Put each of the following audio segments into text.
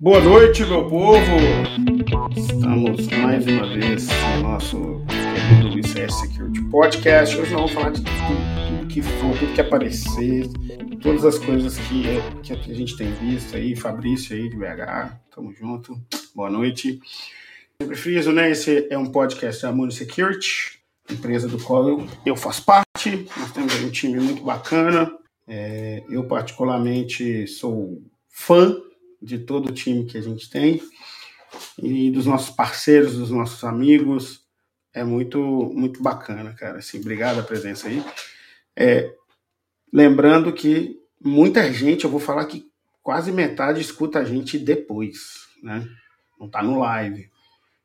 Boa noite, meu povo! Estamos mais uma vez no nosso querido ICS Security Podcast. Hoje nós vamos falar de tudo, que for, tudo que aparecer, todas as coisas que, que a gente tem visto aí. Fabrício aí de BH, tamo junto. Boa noite. Sempre friso, né? Esse é um podcast da Muni Security, empresa do qual eu, eu faço parte. Nós temos um time muito bacana. É, eu, particularmente, sou fã de todo o time que a gente tem e dos nossos parceiros, dos nossos amigos. É muito, muito bacana, cara. Assim, obrigado a presença aí. É, lembrando que muita gente, eu vou falar que quase metade escuta a gente depois, né? Não tá no live.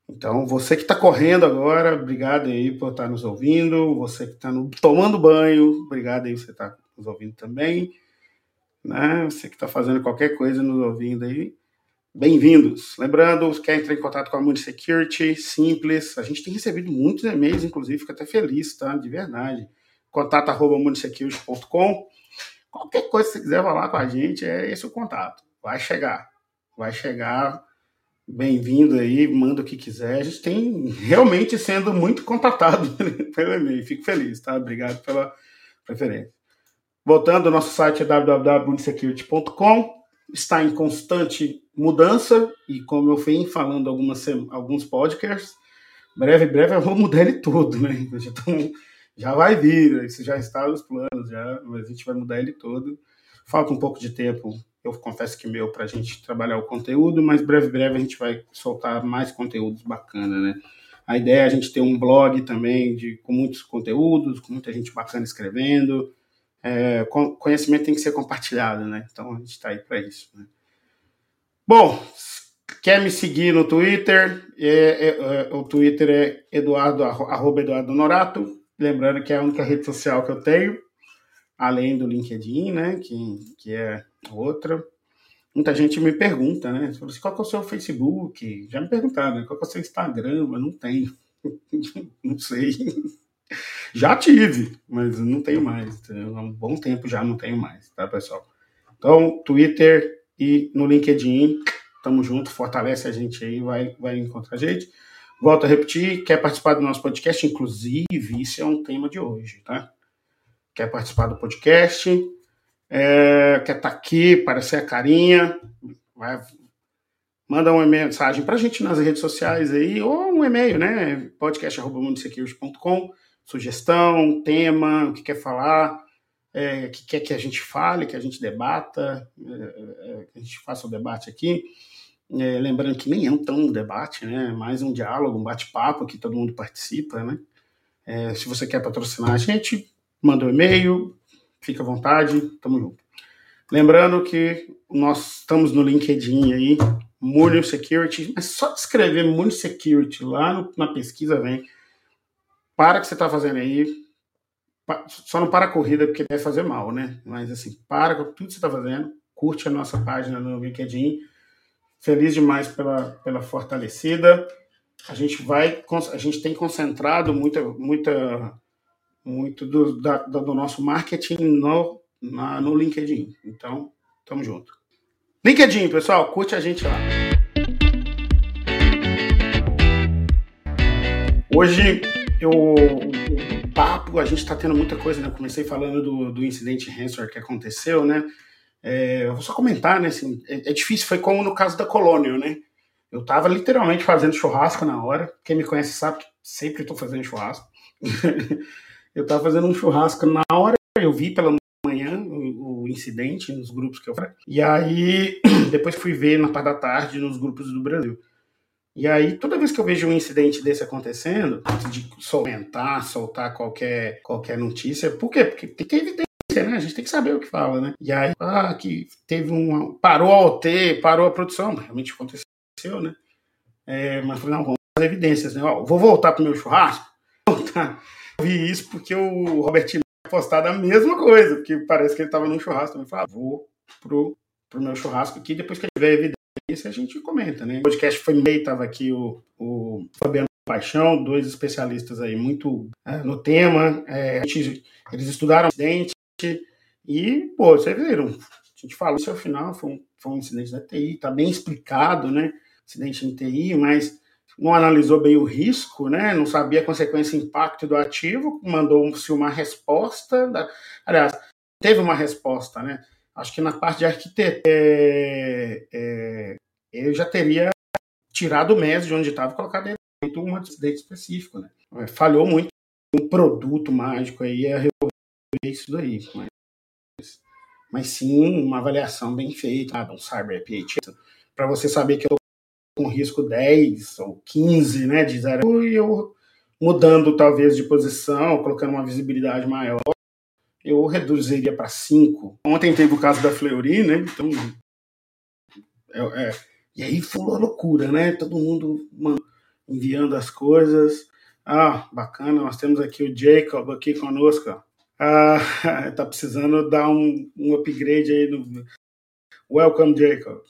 Então, você que está correndo agora, obrigado aí por estar tá nos ouvindo. Você que está tomando banho, obrigado aí por você estar tá nos ouvindo também né? Você que está fazendo qualquer coisa nos ouvindo aí, bem-vindos. Lembrando, quer entrar em contato com a Moody Security, simples. A gente tem recebido muitos e-mails, inclusive, fico até feliz, tá? De verdade. Contato arroba Qualquer coisa que você quiser falar com a gente, é esse o contato. Vai chegar. Vai chegar. Bem-vindo aí, manda o que quiser. A gente tem realmente sendo muito contatado pelo e-mail. Fico feliz, tá? Obrigado pela preferência. Voltando, nosso site é www.security.com, está em constante mudança e como eu fui falando algumas alguns podcasts, breve, breve eu vou mudar ele todo, né? Já vai vir, isso já está nos planos, já, mas a gente vai mudar ele todo. Falta um pouco de tempo, eu confesso que meu, para a gente trabalhar o conteúdo, mas breve, breve a gente vai soltar mais conteúdos bacana, né? A ideia é a gente ter um blog também de, com muitos conteúdos, com muita gente bacana escrevendo, é, conhecimento tem que ser compartilhado, né? Então a gente está aí para isso. Né? Bom, quer me seguir no Twitter? É, é, é, o Twitter é Eduardo, arroba Eduardo Norato. Lembrando que é a única rede social que eu tenho, além do LinkedIn, né? Que, que é outra. Muita gente me pergunta, né? Assim, qual é o seu Facebook? Já me perguntaram, né? Qual é o seu Instagram? Eu não tenho. não sei. Já tive, mas não tenho mais. Há um bom tempo já não tenho mais, tá, pessoal? Então, Twitter e no LinkedIn, tamo junto, fortalece a gente aí, vai, vai encontrar a gente. Volto a repetir, quer participar do nosso podcast? Inclusive, isso é um tema de hoje, tá? Quer participar do podcast? É, quer estar tá aqui, parecer a carinha? Vai, manda uma mensagem para a gente nas redes sociais aí, ou um e-mail, né? podcast.mundosecurity.com sugestão, tema, o que quer falar, é, que quer que a gente fale, que a gente debata, é, é, que a gente faça o debate aqui. É, lembrando que nem é um tão debate, né? É mais um diálogo, um bate-papo que todo mundo participa, né? É, se você quer patrocinar a gente, manda um e-mail, fica à vontade, tamo junto. Lembrando que nós estamos no LinkedIn aí, Munio Security, mas só escrever Munio Security lá no, na pesquisa vem para o que você está fazendo aí. Só não para a corrida porque deve fazer mal, né? Mas assim, para com tudo que você está fazendo. Curte a nossa página no LinkedIn. Feliz demais pela, pela fortalecida. A gente vai, a gente tem concentrado muita, muita, muito do, da, do nosso marketing no, na, no LinkedIn. Então, tamo junto. LinkedIn, pessoal, curte a gente lá. Hoje eu, o papo, a gente está tendo muita coisa, né? Eu comecei falando do, do incidente ransomware que aconteceu, né? É, eu vou só comentar, né? Assim, é, é, difícil, foi como no caso da Colonial, né? Eu estava literalmente fazendo churrasco na hora. Quem me conhece sabe que sempre estou fazendo churrasco. eu estava fazendo um churrasco na hora, eu vi pela manhã o, o incidente nos grupos que eu E aí, depois fui ver na parte da tarde nos grupos do Brasil. E aí, toda vez que eu vejo um incidente desse acontecendo, antes de soltar, soltar qualquer, qualquer notícia, por quê? Porque tem que evidência, né? A gente tem que saber o que fala, né? E aí, ah, que teve um. Parou a OT, parou a produção, realmente aconteceu, né? É, mas falei, não, vamos fazer evidências, né? Ó, vou voltar pro meu churrasco. Voltar. Vi isso porque o Robertinho postado a mesma coisa, porque parece que ele estava num churrasco. Eu falei, ah, vou pro, pro meu churrasco aqui, depois que tiver evidência isso a gente comenta, né? O podcast foi meio, estava aqui o, o Fabiano Paixão, dois especialistas aí muito é, no tema. É, gente, eles estudaram acidente e, pô, vocês viram, a gente falou isso ao final, foi um, foi um incidente da TI, está bem explicado, né? Incidente em TI, mas não analisou bem o risco, né? Não sabia a consequência e impacto do ativo, mandou-se uma resposta. Da... Aliás, teve uma resposta, né? Acho que na parte de arquitetura, é, é, eu já teria tirado o MES de onde estava e colocado dentro um incidente específico, né? Falhou muito. Um produto mágico aí a resolver isso daí, mas, mas sim uma avaliação bem feita, um cyber API, para você saber que eu com risco 10 ou 15, né, de zero, e eu mudando talvez de posição, colocando uma visibilidade maior, eu reduziria para 5. Ontem teve o caso da Fleury, né, então, é, é, e aí foi uma loucura, né, todo mundo enviando as coisas, ah, bacana, nós temos aqui o Jacob aqui conosco, ah, tá precisando dar um, um upgrade aí no Welcome Jacob.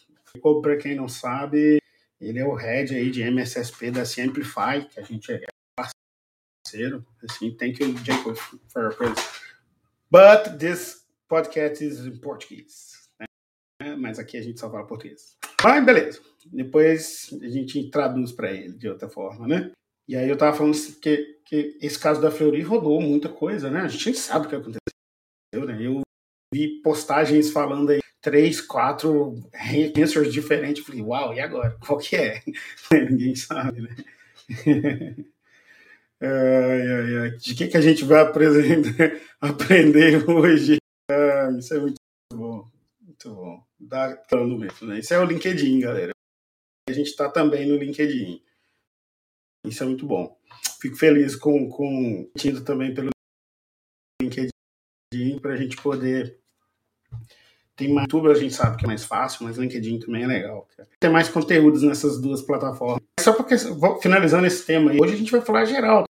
Para quem não sabe, ele é o head aí de MSSP da Simplify, que a gente é parceiro. Assim, thank you, Jacob, for your praise. But this podcast is in Portuguese. Né? Mas aqui a gente só fala português. Mas beleza. Depois a gente traduz para ele de outra forma, né? E aí eu tava falando que, que esse caso da Fleury rodou muita coisa, né? A gente nem sabe o que aconteceu, né? Eu vi postagens falando aí três, quatro answers diferentes. Falei, uau, e agora? Qual que é? Ninguém sabe, né? ai, ai, ai. De que, que a gente vai aprender hoje? Isso é muito bom. Muito bom. Dá mesmo, né? Isso é o LinkedIn, galera. A gente está também no LinkedIn. Isso é muito bom. Fico feliz com, com também pelo LinkedIn para a gente poder tem mais YouTube, a gente sabe que é mais fácil, mas LinkedIn também é legal. Tem mais conteúdos nessas duas plataformas. Só porque, finalizando esse tema hoje a gente vai falar geral.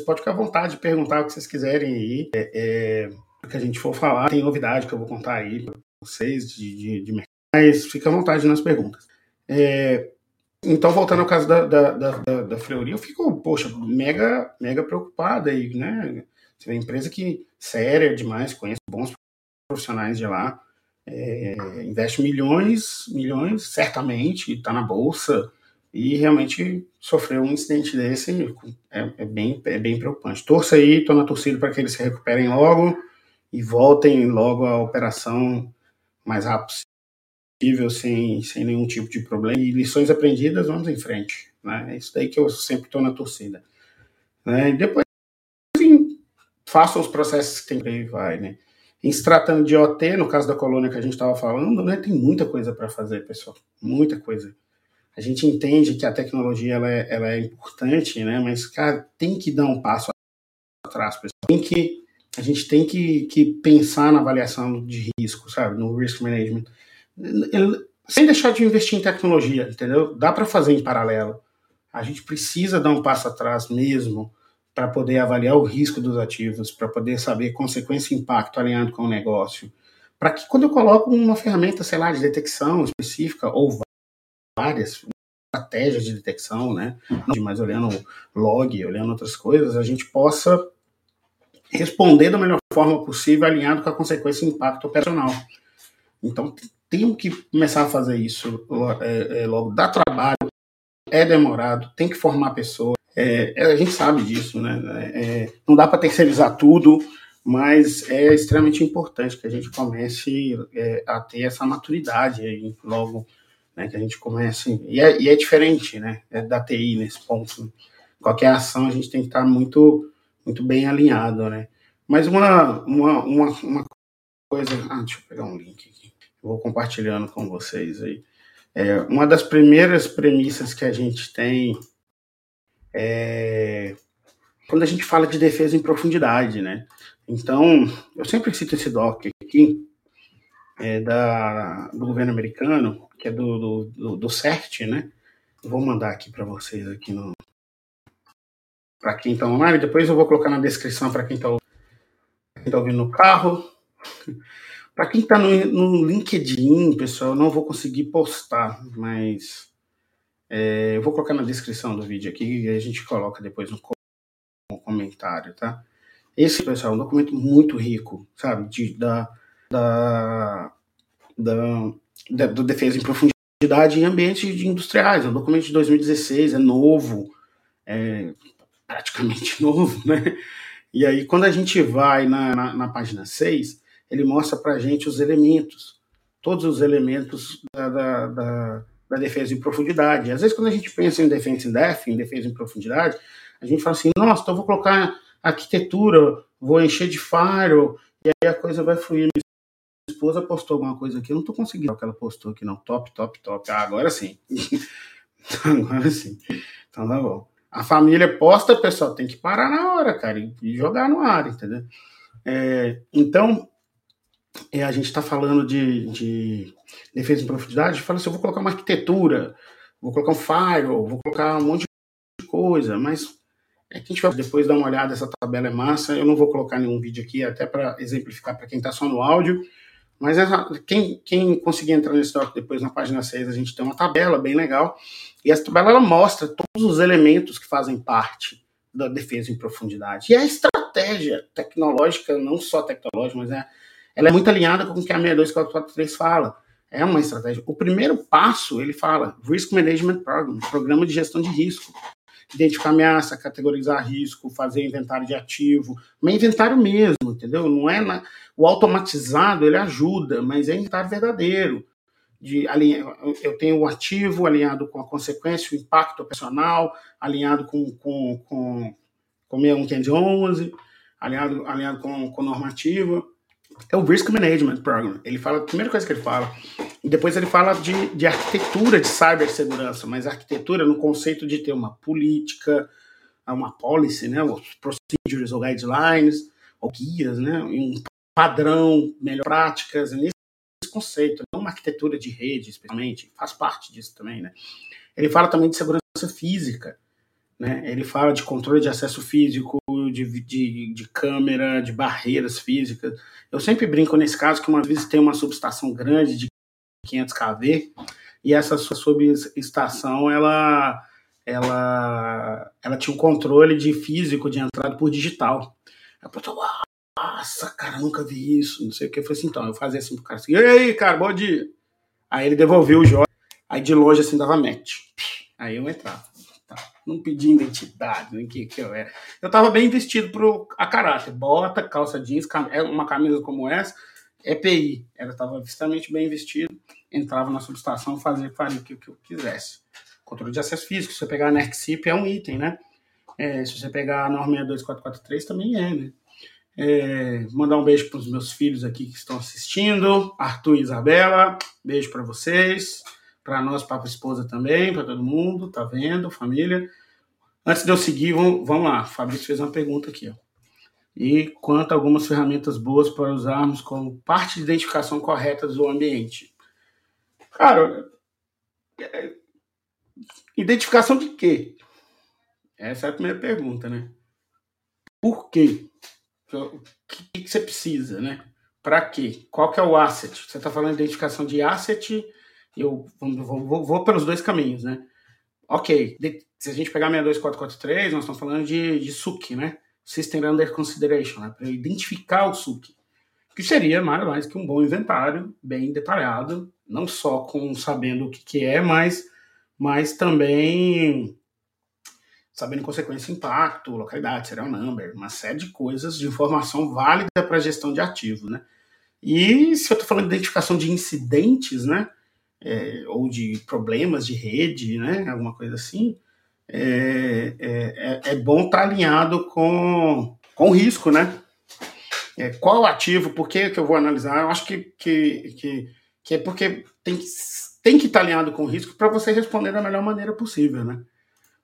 Vocês podem ficar à vontade de perguntar o que vocês quiserem aí. É, é, o que a gente for falar, tem novidade que eu vou contar aí para vocês de, de, de. Mas fica à vontade nas perguntas. É, então, voltando ao caso da, da, da, da Fleury, eu fico, poxa, mega, mega preocupado aí, né? Você vê empresa que séria demais, conhece bons profissionais de lá, é, investe milhões, milhões, certamente, está na bolsa e realmente sofreu um incidente desse, é, é, bem, é bem preocupante. Torça aí, estou na torcida para que eles se recuperem logo e voltem logo à operação mais rápido possível, sem, sem nenhum tipo de problema. E lições aprendidas, vamos em frente. Né? É isso daí que eu sempre estou na torcida. Né? E depois, sim, faça os processos que tem que vai, né? Em se tratando de OT, no caso da colônia que a gente estava falando, né, tem muita coisa para fazer, pessoal. Muita coisa. A gente entende que a tecnologia ela é, ela é importante, né, mas, cara, tem que dar um passo atrás, pessoal. Tem que, a gente tem que, que pensar na avaliação de risco, sabe, no risk management. Sem deixar de investir em tecnologia, entendeu? Dá para fazer em paralelo. A gente precisa dar um passo atrás mesmo para poder avaliar o risco dos ativos, para poder saber consequência e impacto alinhado com o negócio. Para que quando eu coloco uma ferramenta, sei lá, de detecção específica, ou várias estratégias de detecção, né? Mas olhando log, olhando outras coisas, a gente possa responder da melhor forma possível, alinhado com a consequência e impacto operacional. Então, temos que começar a fazer isso é, é, logo. Dá trabalho, é demorado, tem que formar pessoas. É, é, a gente sabe disso, né? É, não dá para terceirizar tudo, mas é extremamente importante que a gente comece é, a ter essa maturidade aí, logo, né, que a gente comece. E é, e é diferente, né? É da TI nesse ponto. Qualquer ação a gente tem que estar muito, muito bem alinhado, né? Mas uma, uma, uma, uma coisa. Ah, deixa eu pegar um link aqui. Vou compartilhando com vocês aí. É, uma das primeiras premissas que a gente tem é, quando a gente fala de defesa em profundidade, né? Então, eu sempre cito esse doc aqui, é da, do governo americano, que é do, do, do, do CERT, né? Vou mandar aqui para vocês aqui no para quem está online, depois eu vou colocar na descrição para quem está tá ouvindo no carro. para quem está no, no LinkedIn, pessoal, eu não vou conseguir postar, mas é, eu vou colocar na descrição do vídeo aqui e a gente coloca depois no comentário, tá? Esse, pessoal, é um documento muito rico, sabe? De, da, da, da do defesa em profundidade em ambientes industriais. É um documento de 2016, é novo, é praticamente novo, né? E aí, quando a gente vai na, na, na página 6, ele mostra para a gente os elementos, todos os elementos da, da, da, da, defesa em profundidade. Às vezes, quando a gente pensa em defesa in depth, em defesa em profundidade, a gente fala assim, nossa, então vou colocar arquitetura, vou encher de firewall, e aí a coisa vai fluir. Esposa postou alguma coisa aqui, eu não estou conseguindo que ela postou aqui, não. Top, top, top. Ah, agora sim. agora sim. Então tá bom. A família posta, pessoal, tem que parar na hora, cara, e jogar no ar, entendeu? É, então, é, a gente está falando de, de, defesa em profundidade, fala assim, eu vou colocar uma arquitetura, vou colocar um firewall, vou colocar um monte de coisa, mas é que a gente vai depois dar uma olhada, essa tabela é massa, eu não vou colocar nenhum vídeo aqui, até para exemplificar para quem está só no áudio, mas essa, quem, quem conseguir entrar nesse doc depois na página 6, a gente tem uma tabela bem legal, e essa tabela ela mostra todos os elementos que fazem parte da defesa em profundidade. E a estratégia tecnológica, não só tecnológica, mas é, ela é muito alinhada com o que a 62443 fala. É uma estratégia. O primeiro passo, ele fala Risk Management Program, programa de gestão de risco. Identificar ameaça, categorizar risco, fazer inventário de ativo, mas inventário mesmo, entendeu? Não é na... o automatizado, ele ajuda, mas é inventário verdadeiro de eu tenho o ativo alinhado com a consequência, o impacto operacional, alinhado com, com, com, com 6111, alinhado, alinhado com, com normativa. É o Risk Management Program. Ele fala, a primeira coisa que ele fala, e depois ele fala de, de arquitetura de cibersegurança, mas arquitetura no conceito de ter uma política, uma policy, né, os procedures ou guidelines, ou guias, né, um padrão, melhor práticas, nesse conceito, não uma arquitetura de rede, especialmente, faz parte disso também, né? Ele fala também de segurança física, né? Ele fala de controle de acesso físico, de, de, de câmera, de barreiras físicas. Eu sempre brinco nesse caso que uma vez tem uma subestação grande de 500 kV e essa subestação ela ela ela tinha um controle de físico de entrada por digital. A pessoa, nossa, cara, nunca vi isso, não sei o que. Eu falei assim, então, eu fazia assim pro cara assim, e aí, cara, bom dia. Aí ele devolveu o jogo, aí de longe assim dava match. Aí eu entrava. Não pedi identidade, nem que, que eu era. Eu tava bem vestido pro, a caráter, bota, calça jeans, é uma camisa como essa, EPI. Ela tava extremamente bem vestido, entrava na subestação, fazia, faria o que, que eu quisesse. Controle de acesso físico, se você pegar a NERCSIP é um item, né? É, se você pegar a norma 62443 também é, né? É, mandar um beijo para os meus filhos aqui que estão assistindo, Arthur e Isabela, beijo para vocês, para nós, para a esposa também, para todo mundo, tá vendo, família. Antes de eu seguir, vamos, vamos lá. O Fabrício fez uma pergunta aqui, ó. E quanto a algumas ferramentas boas para usarmos como parte de identificação correta do ambiente. Cara, é, identificação de quê? Essa é a primeira pergunta, né? Por quê? O que, que você precisa, né? Para quê? Qual que é o asset? Você está falando de identificação de asset, eu vou, vou, vou, pelos dois caminhos, né? Ok, se a gente pegar 62443, nós estamos falando de, de SUC, né? System Under Consideration, né? para identificar o SUC, que seria mais que um bom inventário, bem detalhado, não só com sabendo o que, que é, mas, mas também sabendo consequência, impacto, localidade, serial number, uma série de coisas de informação válida para gestão de ativos, né? E se eu estou falando de identificação de incidentes, né? É, ou de problemas de rede, né? Alguma coisa assim, é, é, é, é bom estar tá alinhado com, com risco, né? É, qual ativo, por que, que eu vou analisar? Eu acho que, que, que, que é porque tem que, tem que estar tá alinhado com o risco para você responder da melhor maneira possível, né?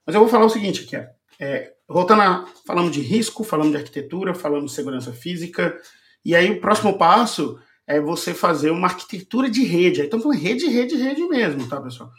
Mas eu vou falar o seguinte aqui, é, voltando a, falamos de risco, falamos de arquitetura, falamos de segurança física, e aí o próximo passo é você fazer uma arquitetura de rede. Então, rede, rede, rede mesmo, tá, pessoal?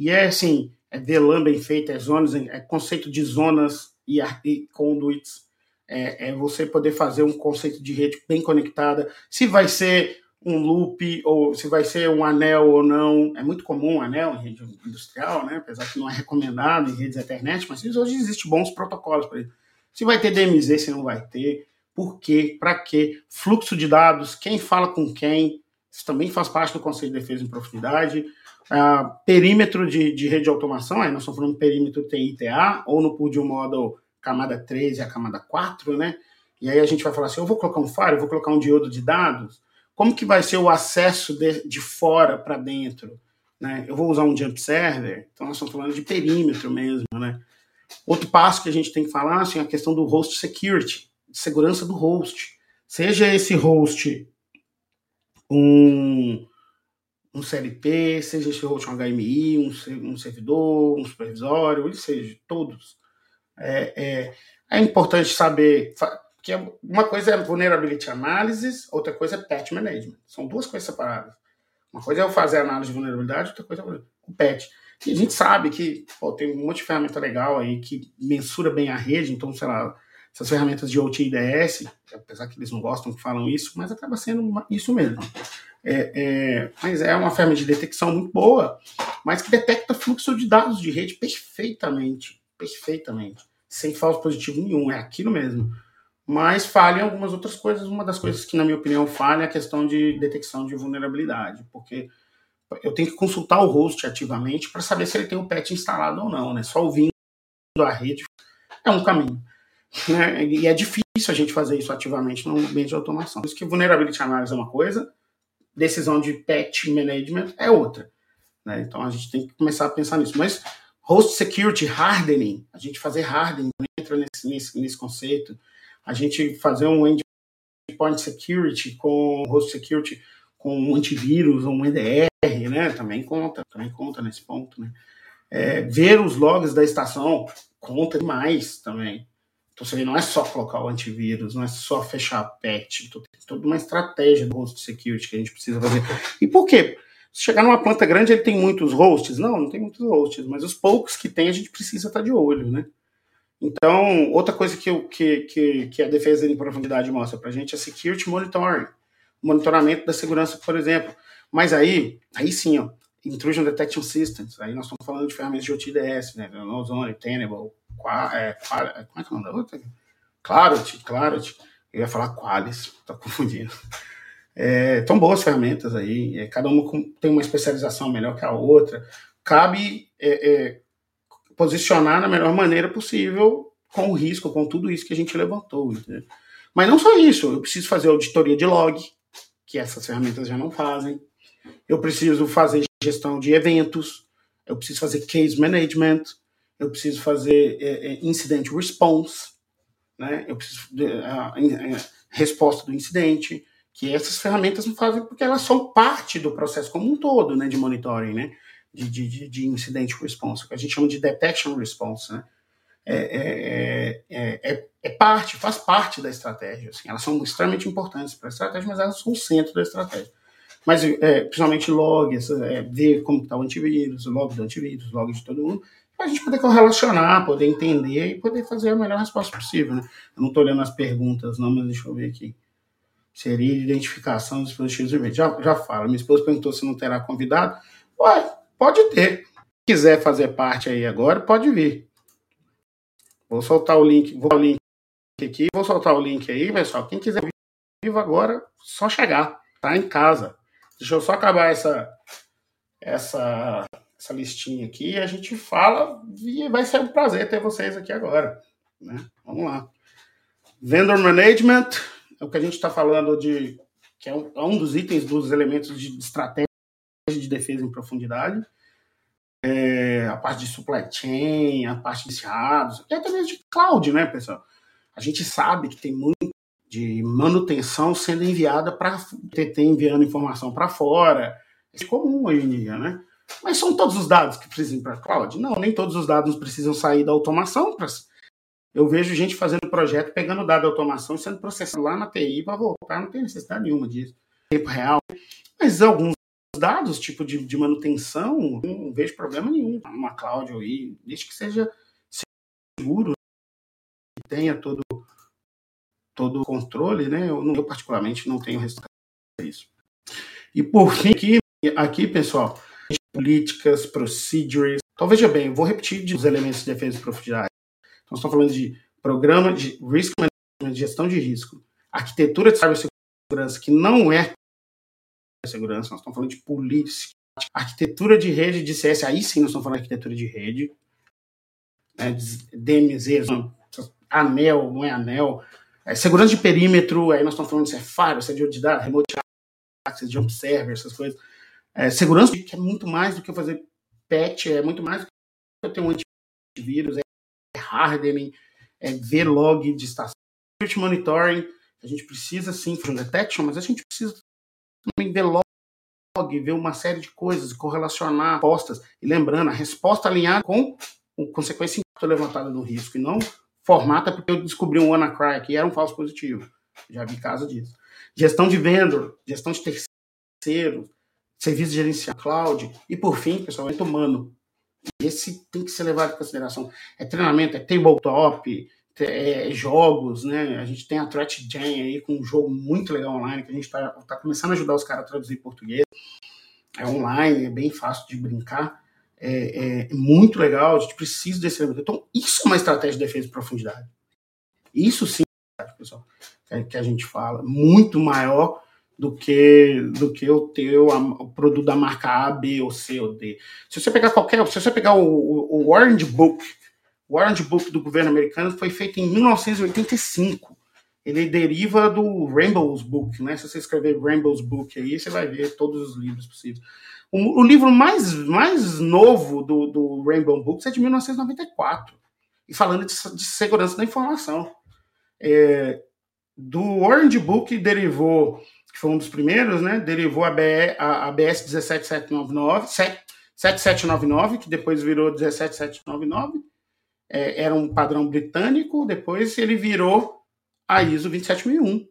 E é assim, é VLAN bem feito, é zonas, é conceito de zonas e, e conduits, é, é você poder fazer um conceito de rede bem conectada. Se vai ser um loop, ou se vai ser um anel ou não. É muito comum um anel em rede industrial, né? apesar que não é recomendado em redes internet, mas hoje existem bons protocolos para isso. Se vai ter DMZ, se não vai ter, por quê, para quê, fluxo de dados, quem fala com quem, isso também faz parte do conceito de defesa em profundidade. Uh, perímetro de, de rede de automação, aí nós estamos falando perímetro TITA, ou no pool de um modo camada 3 e a camada 4, né? E aí a gente vai falar assim, eu vou colocar um faro, eu vou colocar um diodo de dados, como que vai ser o acesso de, de fora para dentro? Né? Eu vou usar um jump server, então nós estamos falando de perímetro mesmo, né? Outro passo que a gente tem que falar assim, é a questão do host security, segurança do host. Seja esse host um, um CLP, seja esse host um HMI, um, um servidor, um supervisório, ou seja, todos. É, é, é importante saber que uma coisa é vulnerability analysis, outra coisa é patch management. São duas coisas separadas. Uma coisa é eu fazer análise de vulnerabilidade, outra coisa é o patch. E a gente sabe que pô, tem um monte de ferramenta legal aí que mensura bem a rede, então, sei lá, essas ferramentas de OT e IDS, apesar que eles não gostam que falam isso, mas acaba sendo isso mesmo. É, é, mas é uma ferramenta de detecção muito boa, mas que detecta fluxo de dados de rede perfeitamente, perfeitamente, sem falso positivo nenhum, é aquilo mesmo. Mas falha em algumas outras coisas. Uma das coisas que, na minha opinião, falha é a questão de detecção de vulnerabilidade, porque eu tenho que consultar o host ativamente para saber se ele tem o patch instalado ou não, né? Só ouvindo a rede é um caminho. Né? E é difícil a gente fazer isso ativamente no ambiente de automação. Por isso que vulnerability analysis é uma coisa, decisão de patch management é outra. Né? Então a gente tem que começar a pensar nisso. Mas host security, hardening, a gente fazer hardening entra nesse, nesse, nesse conceito. A gente fazer um endpoint security com host security com um antivírus, um EDR, né? Também conta, também conta nesse ponto, né? É, ver os logs da estação conta demais também. Então, você vê, não é só colocar o antivírus, não é só fechar a patch, então, tem toda uma estratégia do host security que a gente precisa fazer. E por quê? Se chegar numa planta grande, ele tem muitos hosts? Não, não tem muitos hosts, mas os poucos que tem, a gente precisa estar de olho, né? Então, outra coisa que, que, que, que a defesa em profundidade mostra para a gente é security monitoring, monitoramento da segurança, por exemplo. Mas aí, aí sim, ó, Intrusion Detection Systems, aí nós estamos falando de ferramentas de OTDS, né? Ozone, Tenable, Qua, é, Qua, é, como é que é o nome da outra? Clarity, Clarity. Eu ia falar Qualis, tô confundindo. É, tão boas ferramentas aí, é, cada uma com, tem uma especialização melhor que a outra. Cabe é, é, posicionar na melhor maneira possível com o risco, com tudo isso que a gente levantou. Entendeu? Mas não só isso, eu preciso fazer auditoria de log, que essas ferramentas já não fazem. Eu preciso fazer gestão de eventos, eu preciso fazer case management, eu preciso fazer é, é, incident response, né? eu preciso de, a, a, resposta do incidente, que essas ferramentas não fazem porque elas são parte do processo como um todo né, de monitoring, né? de, de, de incident response, que a gente chama de detection response. Né? É, é, é, é, é parte, faz parte da estratégia. Assim, elas são extremamente importantes para a estratégia, mas elas são o centro da estratégia. Mas, é, principalmente log, é, ver como está o antivírus, log do antivírus, log de todo mundo, para a gente poder correlacionar, poder entender e poder fazer a melhor resposta possível. Né? Eu não estou olhando as perguntas, não, mas deixa eu ver aqui. Seria identificação dos dispositivos de rede. Já, já falo. Minha esposa perguntou se não terá convidado. Ué, pode ter. Se quiser fazer parte aí agora, pode vir. Vou soltar o link, vou o link aqui, vou soltar o link aí, pessoal. Quem quiser vivo agora, só chegar. Tá em casa. Deixa eu só acabar essa, essa, essa listinha aqui e a gente fala e vai ser um prazer ter vocês aqui agora. Né? Vamos lá. Vendor Management é o que a gente está falando de que é um, é um, dos itens dos elementos de estratégia de defesa em profundidade. É, a parte de supply chain, a parte de dados, até mesmo de cloud, né, pessoal? A gente sabe que tem muito de manutenção sendo enviada para TT enviando informação para fora. É comum hoje em dia, né? Mas são todos os dados que precisam para a cloud? Não, nem todos os dados precisam sair da automação. Pra... Eu vejo gente fazendo projeto, pegando dado da automação e sendo processado lá na TI para voltar, não tem necessidade nenhuma disso. Tempo real. Mas alguns dados, tipo de, de manutenção, não vejo problema nenhum. Uma cloud aí, desde que seja seguro, tenha todo todo o controle, né? Eu, eu particularmente não tenho resultado isso. E por fim, aqui, aqui pessoal, políticas, procedures. Então veja bem, vou repetir os elementos de defesa e profundidade. Então estamos falando de programa de risk management, gestão de risco, arquitetura de cibersegurança que não é cibersegurança, nós estamos falando de polícia, arquitetura de rede de CS, aí sim nós estamos falando de arquitetura de rede, né, DMZ, anel, não é anel, é, segurança de perímetro, aí nós estamos falando se é firewall, se é de dados, remote access, jump server, essas coisas. É, segurança que é muito mais do que fazer patch, é muito mais do que eu ter um antivírus, é hardening, é ver log de estação, monitoring, a gente precisa sim um detection, mas a gente precisa também ver log, ver uma série de coisas, correlacionar respostas, e lembrando, a resposta alinhada com a consequência levantada do risco, e não formata porque eu descobri um WannaCry aqui era um falso positivo. Já vi caso disso. Gestão de vendor, gestão de terceiro, serviço gerencial cloud e por fim, é humano. Esse tem que ser levado em consideração. É treinamento, é tabletop, é jogos, né? A gente tem a Threat Gen aí com um jogo muito legal online que a gente está tá começando a ajudar os caras a traduzir em português. É online, é bem fácil de brincar é, é, muito legal, a gente precisa desse elemento. Então, isso é uma estratégia de defesa de profundidade. Isso sim, pessoal, que a gente fala, muito maior do que do que o teu o produto da marca A, B ou C ou D. Se você pegar qualquer, se você pegar o, o, o Orange Book, o Orange Book do governo americano foi feito em 1985. Ele deriva do Rainbow's Book, né? Se você escrever Rainbow's Book aí, você vai ver todos os livros possíveis. O, livro mais, mais novo do, do Rainbow Books é de 1994, e falando de, de segurança da informação. É, do Orange Book derivou, que foi um dos primeiros, né? Derivou a, BE, a, a BS 17799, 7799, que depois virou 17799. É, era um padrão britânico, depois ele virou a ISO 27001.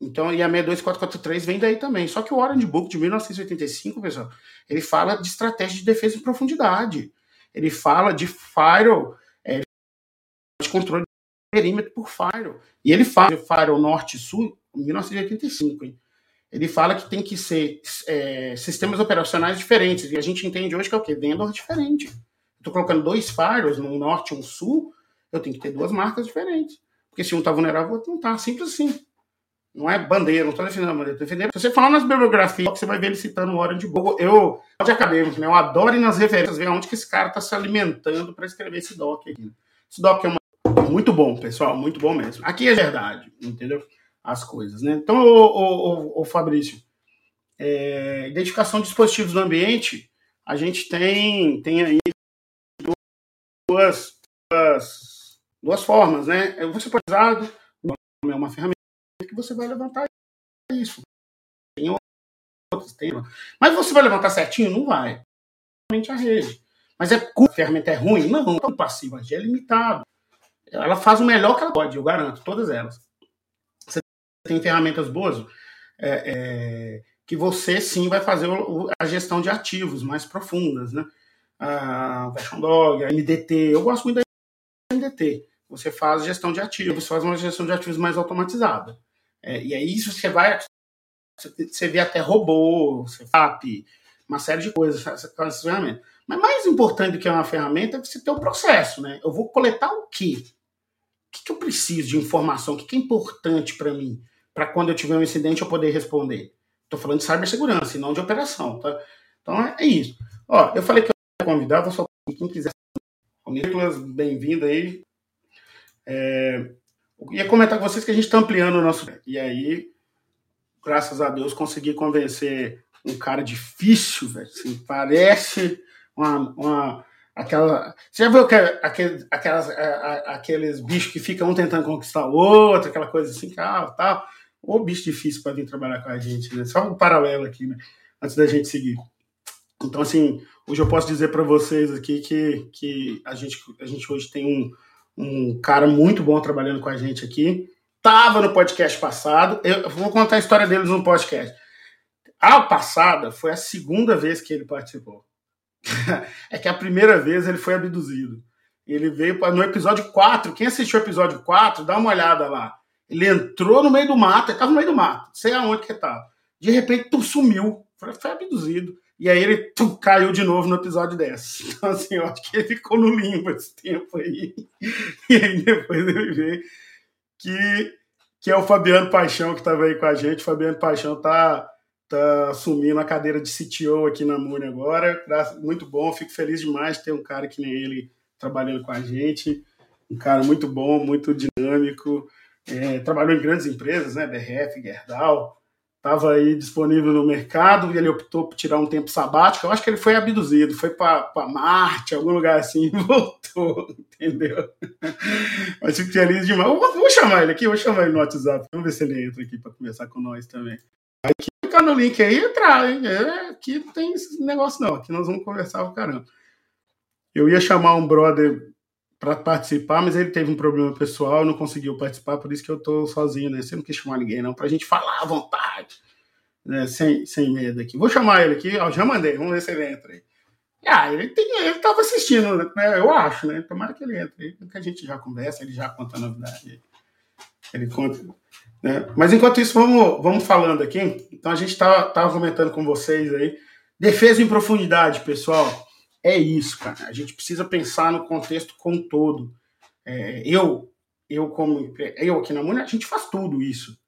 Então, e a 62443 vem daí também. Só que o Orange Book de 1985, pessoal, ele fala de estratégia de defesa em profundidade. Ele fala de firewall, é, de controle de perímetro por firewall. E ele fala de firewall norte e sul em 1985. Hein? Ele fala que tem que ser é, sistemas operacionais diferentes. E a gente entende hoje que é o quê? Vendor diferente. Estou colocando dois firewalls, um norte e um sul, eu tenho que ter duas marcas diferentes. Porque se um está vulnerável, o outro não está. Simples assim. Não é bandeira, não estou defendendo a bandeira, defendendo. Se você falar nas bibliografias, você vai ver ele citando o Orange Book. Eu, de acadêmico, né? Eu adoro ir nas referências, ver onde que esse cara está se alimentando para escrever esse doc aqui. Esse doc é uma... muito bom, pessoal, muito bom mesmo. Aqui é verdade, entendeu? As coisas, né? Então, o, Fabrício, é, identificação de dispositivos no ambiente, a gente tem, tem aí duas, duas, duas formas, né? Você pode usar é uma ferramenta você vai levantar isso. Tem outros, tem. Mas você vai levantar certinho? Não vai. A rede. Mas é a ferramenta é ruim? Não, é passiva, a é limitado. Ela faz o melhor que ela pode, eu garanto, todas elas. Você tem ferramentas boas é, é, que você sim vai fazer a gestão de ativos mais profundas, né? A Version Dog, a MDT, eu gosto muito da MDT. Você faz gestão de ativos, faz uma gestão de ativos mais automatizada. É, e aí isso você vai. Você vê até robô, FAP, uma série de coisas essas ferramentas. Mas mais importante do que uma ferramenta é você ter o processo, né? Eu vou coletar o quê? O que, que eu preciso de informação? O que, que é importante para mim? Para quando eu tiver um incidente eu poder responder. Estou falando de cibersegurança e não de operação, tá? Então é, é isso. Ó, eu falei que eu ia convidar, vou só quem quiser. Nicolas, bem-vindo aí. É, ia comentar com vocês que a gente está ampliando o nosso. E aí, graças a Deus, consegui convencer um cara difícil, velho. Assim, parece uma, uma. Aquela. Você já viu aquele, aquelas, aqueles bichos que ficam um tentando conquistar o outro, aquela coisa assim, tal, tal. Ô bicho difícil para vir trabalhar com a gente, né? Só um paralelo aqui, né? Antes da gente seguir. Então, assim, hoje eu posso dizer para vocês aqui que, que a, gente, a gente hoje tem um um cara muito bom trabalhando com a gente aqui. Tava no podcast passado. Eu vou contar a história deles no podcast. A passada foi a segunda vez que ele participou. é que a primeira vez ele foi abduzido. Ele veio no episódio 4. Quem assistiu o episódio 4, dá uma olhada lá. Ele entrou no meio do mato, ele estava no meio do mato, sei aonde que estava. De repente, tu sumiu, foi abduzido. E aí ele caiu de novo no episódio 10. Então, assim, eu acho que ele ficou no limbo esse tempo aí. E aí depois ele vê que, que é o Fabiano Paixão que estava aí com a gente. O Fabiano Paixão tá, tá assumindo a cadeira de CTO aqui na Muni agora. Muito bom, fico feliz demais de ter um cara que nem ele trabalhando com a gente. Um cara muito bom, muito dinâmico. É, trabalhou em grandes empresas, né? BRF, Gerdau. Estava aí disponível no mercado e ele optou por tirar um tempo sabático. Eu acho que ele foi abduzido, foi para Marte, algum lugar assim, e voltou, entendeu? Mas fico feliz demais. Vou, vou chamar ele aqui, vou chamar ele no WhatsApp. Vamos ver se ele entra aqui para conversar com nós também. Aqui, clicar no link aí entrar, hein? É, aqui não tem esse negócio não. Aqui nós vamos conversar o caramba. Eu ia chamar um brother para participar, mas ele teve um problema pessoal, não conseguiu participar, por isso que eu tô sozinho, né? Você não quis chamar ninguém, não, pra gente falar à vontade, né? Sem, sem medo aqui. Vou chamar ele aqui, ó, já mandei, vamos ver se ele entra aí. Ah, ele, tem, ele tava assistindo, né? Eu acho, né? Tomara que ele entre. Que a gente já conversa, ele já conta a novidade. Ele conta. Né? Mas enquanto isso, vamos, vamos falando aqui. Então a gente tava, tava comentando com vocês aí. Defesa em profundidade, pessoal é isso, cara. A gente precisa pensar no contexto como um todo. É, eu, eu como eu aqui na Muni, a gente faz tudo isso,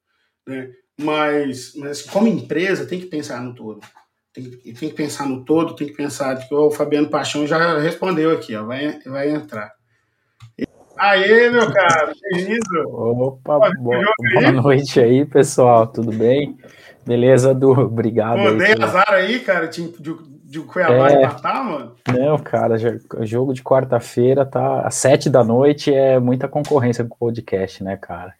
né? Mas, mas como empresa tem que pensar no todo. Tem, tem que pensar no todo, tem que pensar. Que o Fabiano Paixão já respondeu aqui, ó, vai, vai entrar. Aê, meu cara, bem-vindo. Opa, boa, boa noite aí, pessoal, tudo bem? Beleza, Du? Obrigado. Pô, dei azar aí, cara, de, de, de Cuiabá é, empatar, mano? Não, cara, jogo de quarta-feira tá às sete da noite é muita concorrência com o podcast, né, cara?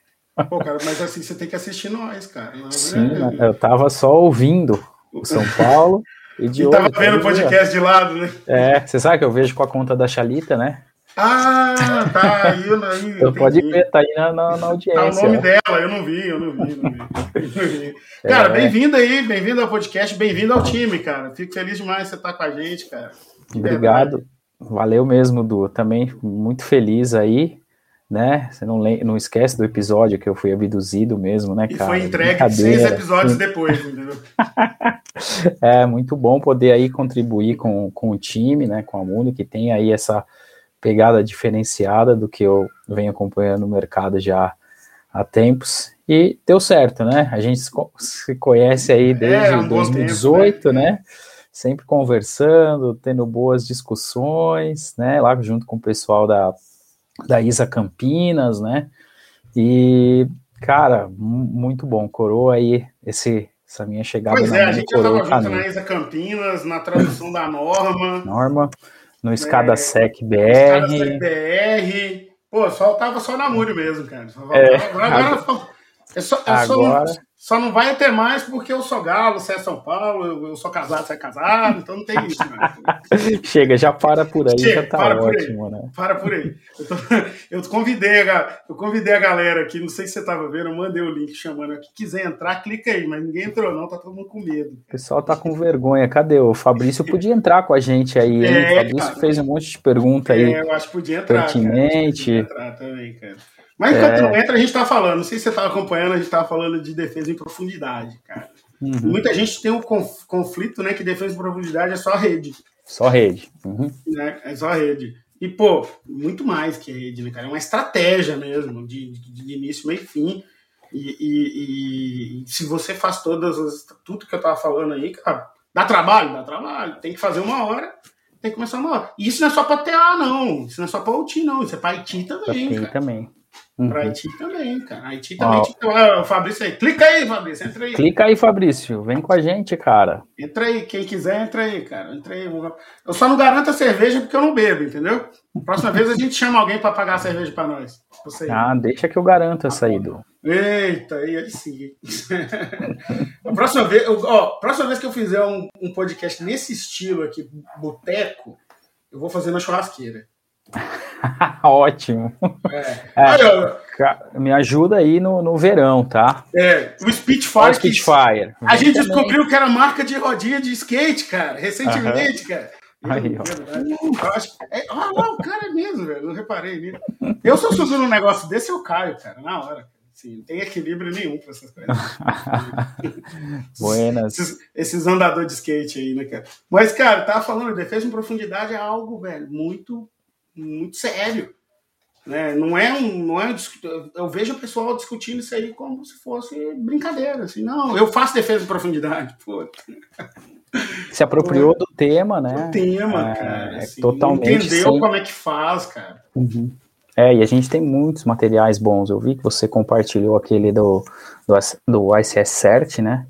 Pô, cara, mas assim, você tem que assistir nós, cara. Sim, né? eu tava só ouvindo o São Paulo e de e tava vendo o podcast de lado, né? É, você sabe que eu vejo com a conta da Chalita, né? Ah, tá. Aí, aí, eu pode ver, tá aí na, na, na, audiência. Tá o nome dela, eu não vi, eu não vi, não vi. Cara, é. bem-vindo aí, bem-vindo ao podcast, bem-vindo ao time, cara. Fico feliz demais de você estar com a gente, cara. Obrigado. Valeu mesmo, Du. Também muito feliz aí, né? Você não, não esquece do episódio que eu fui abduzido mesmo, né, cara? E foi entregue seis episódios depois, entendeu? é muito bom poder aí contribuir com, com o time, né, com a Mundo, que tem aí essa pegada diferenciada do que eu venho acompanhando no mercado já há tempos e deu certo, né? A gente se conhece aí é, desde é, um 2018, tempo, né? né? Sempre conversando, tendo boas discussões, né? Lá junto com o pessoal da, da Isa Campinas, né? E, cara, muito bom. Coroa aí esse, essa minha chegada. Pois é, a gente já estava junto na Isa Campinas, na tradução da Norma. Norma no Escada é, Sec BR. Escada Sec BR. Pô, só tava só namoro mesmo, cara. Só é, agora, agora, é só, é agora... Só, só não vai ter mais porque eu sou galo, você é São Paulo, eu, eu sou casado, você é casado, então não tem isso, né? Chega, já para por aí, Chega, já tá para ótimo, por né? Para por aí. Eu, tô, eu, convidei a, eu convidei a galera aqui, não sei se você tava vendo, eu mandei o link chamando aqui. Quiser entrar, clica aí, mas ninguém entrou, não, tá todo mundo com medo. O pessoal tá com vergonha. Cadê? O Fabrício podia entrar com a gente aí, hein? É, o Fabrício cara, fez um monte de pergunta aí. É, eu acho que podia entrar. Pertinente. Podia entrar também, cara. Mas enquanto é... não entra, a gente está falando. Não sei se você estava acompanhando, a gente estava falando de defesa em profundidade, cara. Uhum. Muita gente tem um conflito, né? Que defesa em profundidade é só rede. Só rede. Uhum. Né, é só rede. E, pô, muito mais que rede, né, cara? É uma estratégia mesmo, de, de, de início, meio e fim. E, e, e, se você faz todas as. Tudo que eu tava falando aí, cara, dá trabalho? Dá trabalho. Tem que fazer uma hora, tem que começar uma hora. E isso não é só pra TA, não. Isso não é só pra OT, não. Isso é pra IT também. Pra cara. também. Uhum. Para Haiti também, cara. Haiti também. Ó, o Fabrício aí. Clica aí, Fabrício. Entra aí. Clica aí, Fabrício. Vem com a gente, cara. Entra aí. Quem quiser, entra aí, cara. Entra aí. Eu só não garanto a cerveja porque eu não bebo, entendeu? Próxima vez a gente chama alguém para pagar a cerveja para nós. Ah, deixa que eu garanto essa aí, Du. Eita, aí, aí sim. a próxima vez, ó, próxima vez que eu fizer um, um podcast nesse estilo aqui, boteco, eu vou fazer na churrasqueira. Ótimo. É. É, me ajuda aí no, no verão, tá? É, o Spitfire. O Spitfire. a gente também. descobriu que era marca de rodinha de skate, cara, recentemente, cara. Aí, ó. Eu acho, é, ah, o cara é mesmo, velho. Não reparei nisso. Eu sou subindo um negócio desse, eu caio, cara, na hora. Assim, não tem equilíbrio nenhum para essas coisas. Buenas. Esses, esses andadores de skate aí, né, cara? Mas, cara, tava falando, defesa em profundidade é algo, velho, muito muito sério. Né? Não é um. Não é, eu vejo o pessoal discutindo isso aí como se fosse brincadeira. Assim, não, eu faço defesa de profundidade. Pô. Se apropriou do tema, né? Do tema, é, cara. Assim, totalmente. Entendeu sem... como é que faz, cara. Uhum. É, e a gente tem muitos materiais bons. Eu vi que você compartilhou aquele do, do, do ICS CERT, né?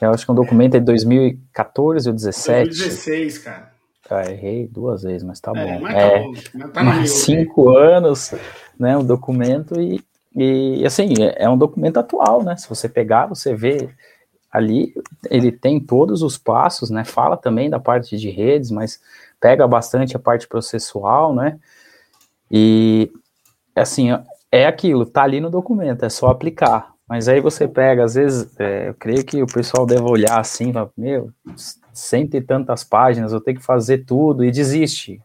Eu acho que é um documento é de 2014 ou 2017. 2016, cara. Ah, errei duas vezes, mas tá é, bom. Mas é, tá bom. Tá mais cinco né? anos, né? Um documento e, e assim, é, é um documento atual, né? Se você pegar, você vê ali, ele tem todos os passos, né? Fala também da parte de redes, mas pega bastante a parte processual, né? E assim, é aquilo, tá ali no documento, é só aplicar. Mas aí você pega, às vezes, é, eu creio que o pessoal deve olhar assim, meu, cento e tantas páginas, eu tenho que fazer tudo e desiste,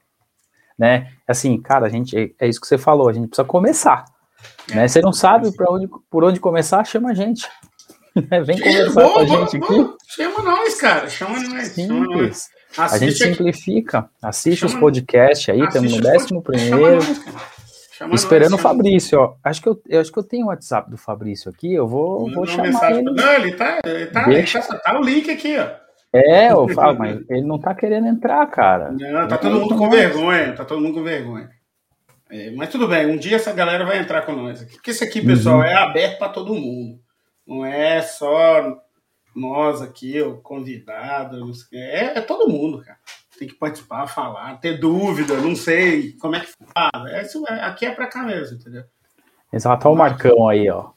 né? Assim, cara, a gente, é, isso que você falou, a gente precisa começar, é, né? Você não sabe para onde, por onde começar, chama a gente. Né? Vem conversar com a gente aqui. Chama nós, cara, chama nós. Simples. Chama nós. a gente simplifica, assiste chama, os podcasts aí, estamos no décimo primeiro. Chama Esperando nós, o Fabrício, ó. Acho que eu, eu, acho que eu tenho o WhatsApp do Fabrício aqui, eu vou, vou chamar ele. Não, ele tá, ele tá, Deixa... ele tá, tá o link aqui, ó. É, eu falo, mas ele não tá querendo entrar, cara. Não, tá todo mundo com vergonha, tá todo mundo com vergonha. É, mas tudo bem, um dia essa galera vai entrar com nós aqui. Porque isso aqui, pessoal, uhum. é aberto para todo mundo. Não é só nós aqui, o convidado, é, é todo mundo, cara tem que participar, falar, ter dúvida, não sei como é que fala. É, isso, é, aqui é para cá mesmo, entendeu? Exato, olha o Marcão aí, ó.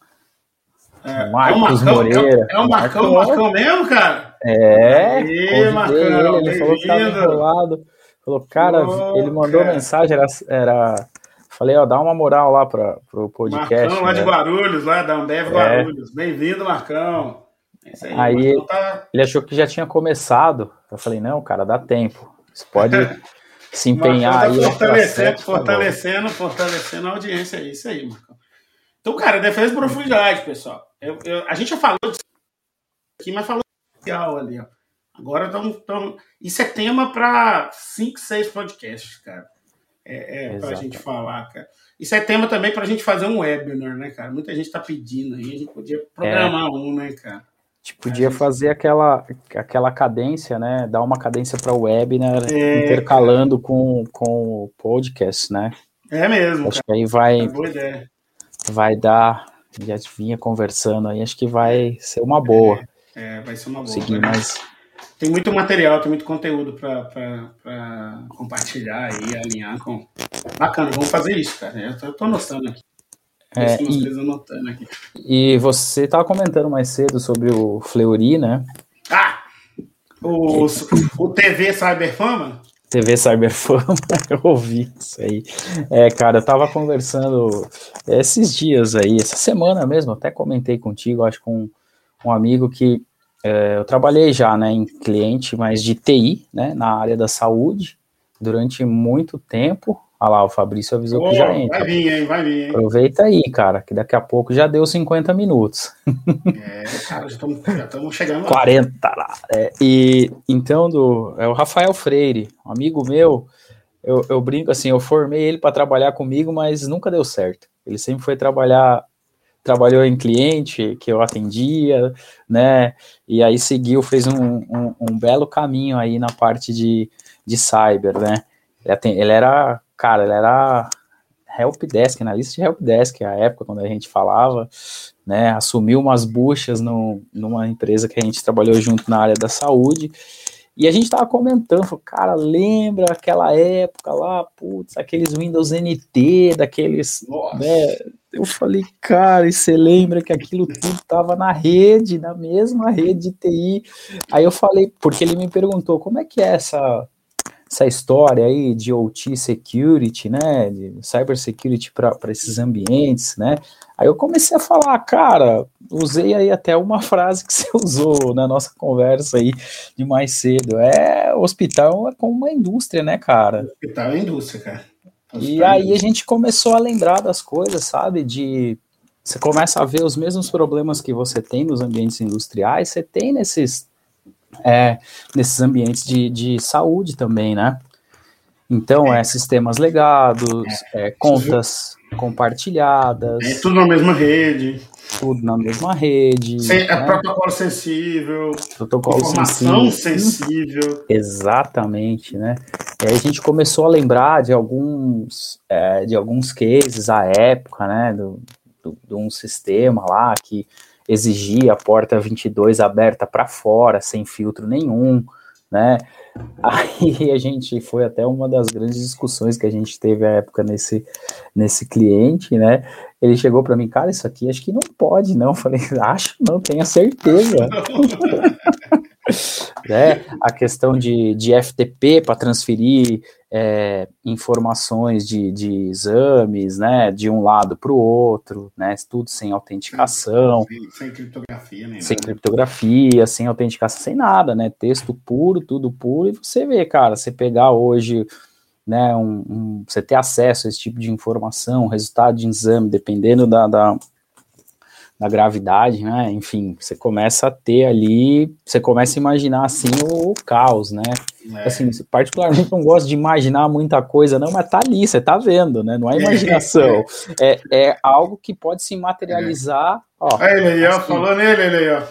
É, Marcos é o Marcão, Moreira. É, o Marcão, Marcão, Marcão mesmo, cara? É, Aí, Marcão, ele, ele falou que tava enrolado. Falou, cara, oh, ele mandou cara. mensagem, era, era. Falei, ó, dá uma moral lá para o podcast. Marcão, lá né? de Guarulhos, lá da Ambev é. Guarulhos. Bem-vindo, Marcão. É aí, aí tá... ele achou que já tinha começado. Eu falei, não, cara, dá tempo. Você pode se empenhar tá aí. Fortalecendo, fortalecendo, fortalecendo a audiência. É isso aí, Marcão. Então, cara, defesa de profundidade, pessoal. Eu, eu, a gente já falou disso aqui, mas falou ali, ó. Agora estamos. Isso é tema para 5, 6 podcasts, cara. É, é para a gente falar, cara. Isso é tema também para a gente fazer um webinar, né, cara? Muita gente está pedindo aí, a gente podia programar é. um, né, cara? gente podia fazer aquela, aquela cadência, né? Dar uma cadência para o webinar é, intercalando com, com o podcast, né? É mesmo. Acho cara. que aí vai, é vai dar. Já vinha conversando aí, acho que vai ser uma boa. É, é vai ser uma boa. Seguir mais. Tem muito material, tem muito conteúdo para compartilhar e alinhar com. Bacana, vamos fazer isso, cara. Eu tô, eu tô anotando aqui. É, e, e, você estava comentando mais cedo sobre o Fleury, né? Ah! O, o TV Cyberfama? TV Cyberfama, eu ouvi isso aí. É, cara, eu tava conversando esses dias aí, essa semana mesmo, até comentei contigo, acho com um amigo que é, eu trabalhei já, né, em cliente, mas de TI, né, na área da saúde, durante muito tempo, Olha lá, o Fabrício avisou que já entra. Vai vir, hein? Vai vir, hein? Aproveita aí, cara, que daqui a pouco já deu 50 minutos. É, cara, já estamos chegando lá. 40 lá. É, e então, do, é o Rafael Freire, um amigo meu, eu, eu brinco assim, eu formei ele para trabalhar comigo, mas nunca deu certo. Ele sempre foi trabalhar, trabalhou em cliente que eu atendia, né? E aí seguiu, fez um, um, um belo caminho aí na parte de, de cyber, né? Ele, era cara, ele era helpdesk, analista de helpdesk, a época quando a gente falava, né, assumiu umas buchas no, numa empresa que a gente trabalhou junto na área da saúde, e a gente tava comentando, cara, lembra aquela época lá, putz, aqueles Windows NT, daqueles, né, eu falei, cara, e você lembra que aquilo tudo tava na rede, na mesma rede de TI, aí eu falei, porque ele me perguntou, como é que é essa essa história aí de OT security, né, de cyber security para esses ambientes, né, aí eu comecei a falar, cara, usei aí até uma frase que você usou na nossa conversa aí de mais cedo, é, hospital é como uma indústria, né, cara? Hospital é indústria, cara. E aí a gente começou a lembrar das coisas, sabe, de você começa a ver os mesmos problemas que você tem nos ambientes industriais, você tem nesses é, nesses ambientes de, de saúde também, né? Então, é, é sistemas legados, é, contas. compartilhadas. É tudo na mesma rede. Tudo na mesma rede. Sem, é né? protocolo sensível. Protocolo informação sensível. sensível. Exatamente, né? E aí a gente começou a lembrar de alguns, é, de alguns cases à época, né? Do, do, de um sistema lá que exigia a porta 22 aberta para fora, sem filtro nenhum, né? Aí a gente foi até uma das grandes discussões que a gente teve à época nesse, nesse cliente, né? Ele chegou para mim, cara, isso aqui acho que não pode, não. Eu falei, acho não, tenha certeza. né? A questão de, de FTP para transferir é, informações de, de exames, né, de um lado para o outro, né, tudo sem autenticação, sem, sem criptografia, né? Sem criptografia, sem autenticação, sem nada, né, texto puro, tudo puro, e você vê, cara, você pegar hoje, né, um, um, você ter acesso a esse tipo de informação, resultado de exame, dependendo da, da da gravidade, né? Enfim, você começa a ter ali, você começa a imaginar assim o, o caos, né? É. Assim, particularmente não gosto de imaginar muita coisa, não, mas tá ali, você tá vendo, né? Não é imaginação. É, é algo que pode se materializar. Ó, aí, ele ó, falou nele, ele ó.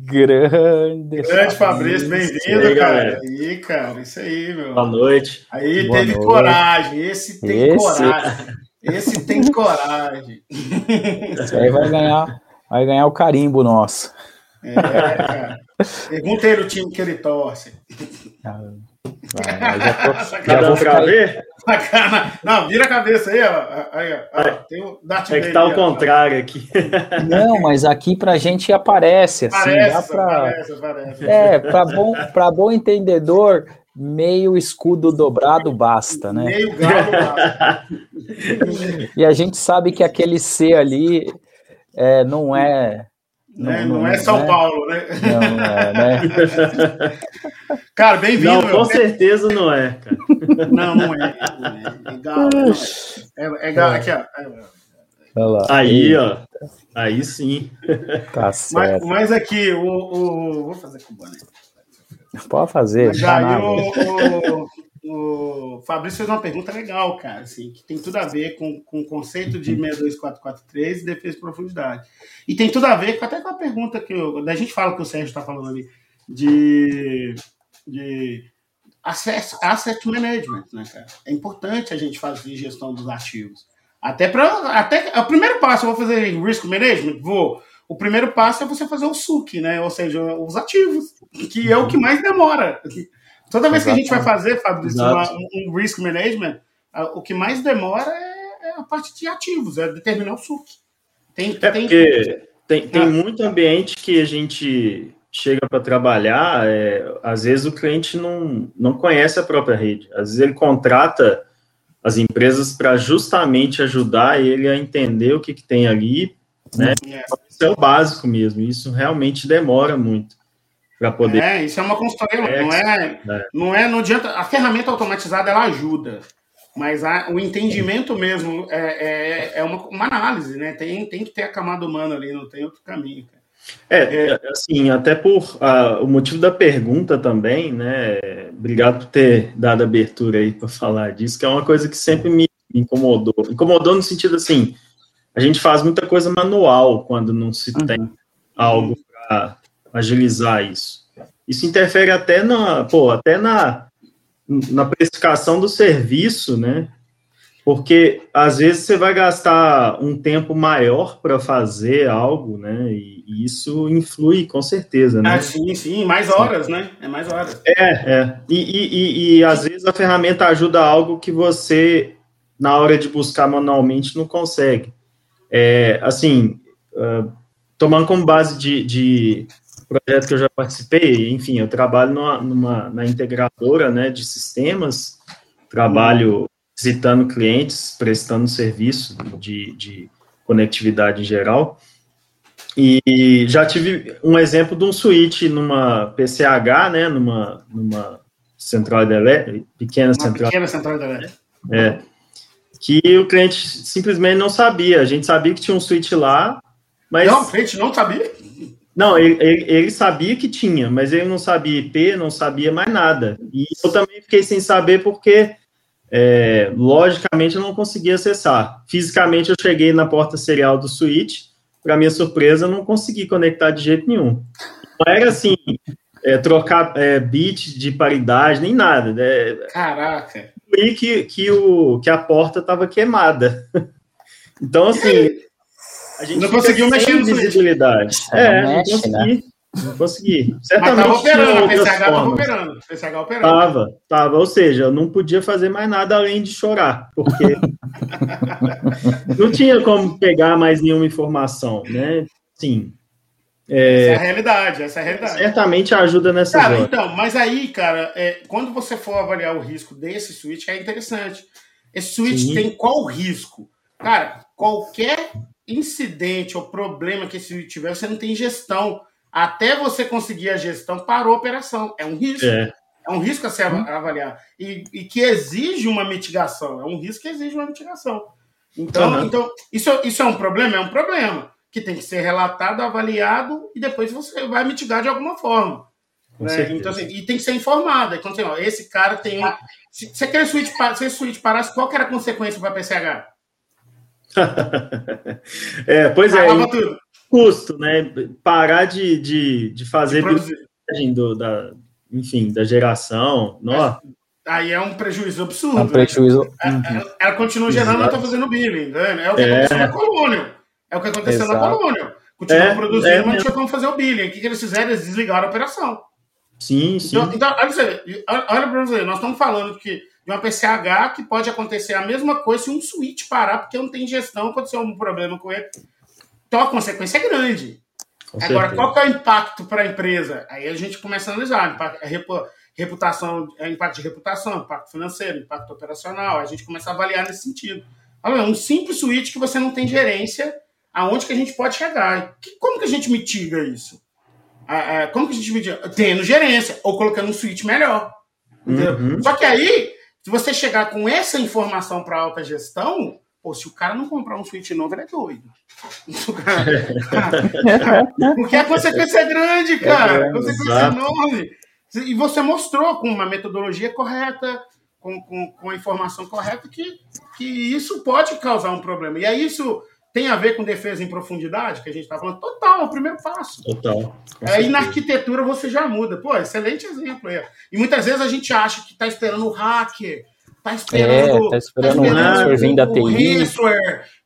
Grande. Grande Fabrício, bem-vindo, cara. Aí, cara, isso aí, meu. Boa noite. Aí Boa teve noite. coragem, esse tem esse... coragem. Esse tem coragem. Esse aí vai ganhar, vai ganhar o carimbo nosso. É, cara. Pergunta ele o time que ele torce. Ah, vai, já tô, já vou ficar... ver? Não, vira a cabeça aí, ó. Aí, ó. Tem o Darth é que tá ao contrário aqui. Não, mas aqui pra gente aparece, assim. Parece, dá pra... aparece, aparece. É, pra bom, pra bom entendedor, meio escudo dobrado basta, né? Meio galo basta. e a gente sabe que aquele C ali é, não é. Não, é, não, não, é São né? Paulo, né? Não, é, né? cara, bem-vindo. Não, com certeza não é, cara. Não, não é. É, é galo. É, é galo aqui, ó. Aí, ó. Aí sim. Tá certo. Mas, mas aqui, o, o. Vou fazer com o boné. Pode fazer. Já tá o, o, o, Fabrício fez uma pergunta legal, cara, assim, que tem tudo a ver com, com o conceito de 62443 e defesa de profundidade. E tem tudo a ver com, até com a pergunta que eu, a gente fala que o Sérgio está falando ali, de, de asset, asset management, né, cara? É importante a gente fazer gestão dos ativos. Até para. Até, o primeiro passo, eu vou fazer risk management? Vou o primeiro passo é você fazer o SUC, né? Ou seja, os ativos, que é o que mais demora. Toda vez Exatamente. que a gente vai fazer, Fábio, um, um, risk management, o que mais demora é, é, a parte de ativos, é determinar o SUC. Tem, é tem... porque tem, tem ah. muito ambiente que a gente chega para trabalhar, é, às vezes o cliente não, não conhece a própria rede. Às vezes ele contrata as empresas para justamente ajudar ele a entender o que, que tem ali, né? É isso é o básico mesmo, isso realmente demora muito para poder. É, isso é uma consultoria, é, não é, é, não é, não adianta. A ferramenta automatizada ela ajuda, mas a, o entendimento mesmo é, é, é uma, uma, análise, né? Tem, tem que ter a camada humana ali, não tem outro caminho. É, é, assim, até por o motivo da pergunta também, né? Obrigado por ter dado abertura aí para falar disso, que é uma coisa que sempre me incomodou. Incomodou no sentido assim, a gente faz muita coisa manual quando não se uhum. tem algo para agilizar isso. Isso interfere até na, pô, até na, na precificação do serviço, né? Porque às vezes você vai gastar um tempo maior para fazer algo, né? E, e, isso influi com certeza, né? Ah, sim, sim, mais horas, sim. né? É mais horas. É, é. E, e, e, e às vezes a ferramenta ajuda algo que você, na hora de buscar manualmente, não consegue. É, assim, uh, tomando como base de, de, projeto que eu já participei, enfim, eu trabalho numa, numa, na integradora né, de sistemas, trabalho visitando clientes, prestando serviço de, de conectividade em geral, e já tive um exemplo de um switch numa PCH, né, numa, numa central de elétrica, pequena Uma central. Pequena central de elétrica. É, que o cliente simplesmente não sabia. A gente sabia que tinha um switch lá, mas. Não, o cliente não sabia? Não, ele, ele, ele, sabia que tinha, mas ele não sabia IP, não sabia mais nada. E eu também fiquei sem saber porque é, logicamente eu não conseguia acessar. Fisicamente eu cheguei na porta serial do switch, para minha surpresa eu não consegui conectar de jeito nenhum. Não era assim, é, trocar é, bit de paridade, nem nada. Né? Caraca! E que, que, o, que a porta estava queimada. Então, assim, a gente não conseguiu mexer no visibilidade. É, É, não não mexe, consegui. Não consegui. Mas Certamente tava operando, a PCH tava formas. operando. PCH operando. Tava, tava. Ou seja, eu não podia fazer mais nada além de chorar, porque não tinha como pegar mais nenhuma informação, né? Sim. Essa é a realidade, essa é a realidade. Certamente ajuda nessa Cara, hora. então, mas aí, cara, é, quando você for avaliar o risco desse switch, é interessante. Esse switch Sim. tem qual risco? Cara, qualquer incidente ou problema que esse switch tiver, você não tem gestão. Até você conseguir a gestão, parou a operação. É um risco. É, É um risco a se ava- avaliar. E, e que exige uma mitigação. É um risco que exige uma mitigação. Então, Aham. então isso, isso é um problema? É um problema. Que tem que ser relatado, avaliado e depois você vai mitigar de alguma forma. né? Então, assim, e tem que ser informado. Então, assim, ó, esse cara tem. um- Se, se aquele pa- se esse switch parasse, qual que era a consequência para a PCH? é, pois é, e custo, né? Parar de, de, de fazer building do, da, enfim, da geração. Nossa, Aí é um prejuízo absurdo. É um né? prejuízo. Ela, ela continua gerando, ela está fazendo billing. Né? É o que É. aconteceu na Colônia. É o que aconteceu na Exato. Colônia. Continua É, produzindo, é mas não tinha como fazer o billing. O que, que eles fizeram? Eles desligaram a operação. sim, sim. Então, então olha, você, olha pra você nós estamos falando que de uma PCH que pode acontecer a mesma coisa se um switch parar, porque não tem gestão, aconteceu um problema com ele. Então a consequência é grande. com Agora, certeza. qual que é o impacto para a empresa? Aí a gente começa a analisar. Impacto, é repu- reputação, é impacto de reputação, impacto financeiro, impacto operacional. A gente começa a avaliar nesse sentido. Olha, um simples switch que você não tem gerência, aonde que a gente pode chegar? Que- como que a gente mitiga isso? Ah, ah, como que a gente mitiga? Tendo gerência, ou colocando um switch melhor. Uhum. Só que aí, se você chegar com essa informação para alta gestão, pô, se o cara não comprar um switch novo, ele é doido. Porque a consequência é grande, cara. grande, a consequência é enorme. E você mostrou com uma metodologia correta, com, com, com a informação correta, que, que isso pode causar um problema. E aí isso tem a ver com defesa em profundidade, que a gente está falando. Total, é o primeiro passo. Total. Aí na certeza. arquitetura você já muda. Pô, excelente exemplo aí. E muitas vezes a gente acha que está esperando o hacker, está esperando, É, tá esperando um ransomware vir da o TI.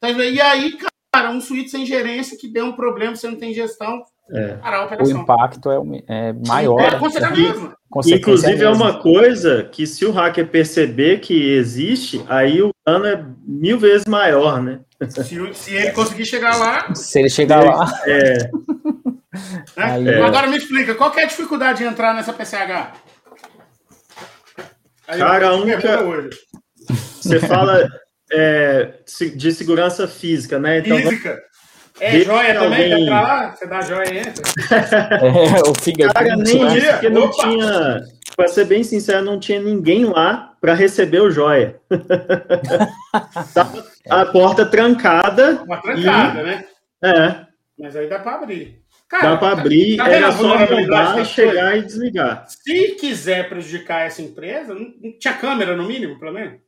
Tá esperando- E aí, cara, um suíte sem gerência que deu um problema, você não tem gestão, É. O impacto é, o- é maior. É consequência Inclusive, é mesmo. uma coisa que se o hacker perceber que existe, aí o dano é mil vezes maior, né? Se, se ele conseguir chegar lá. Se ele chegar lá, É, Né? Aí- É. Agora me explica, qual que é a dificuldade de entrar nessa PCH? Aí, Cara, a única- pergunta hoje. você fala é, se- de segurança física, né? Então, Física. É joia também? alguém- Quer lá? Você dá joia e entra. é, o fingerprint. Cara, nem isso, porque não Opa! tinha. Pra ser bem sincero, não tinha ninguém lá para receber o joia. Tava a porta trancada. Uma trancada, né? É, Mas aí dá pra abrir. dá para abrir, tá vendo era a só arrombar, chegar e desligar. Se quiser prejudicar essa empresa, não, tinha câmera no mínimo, pelo menos?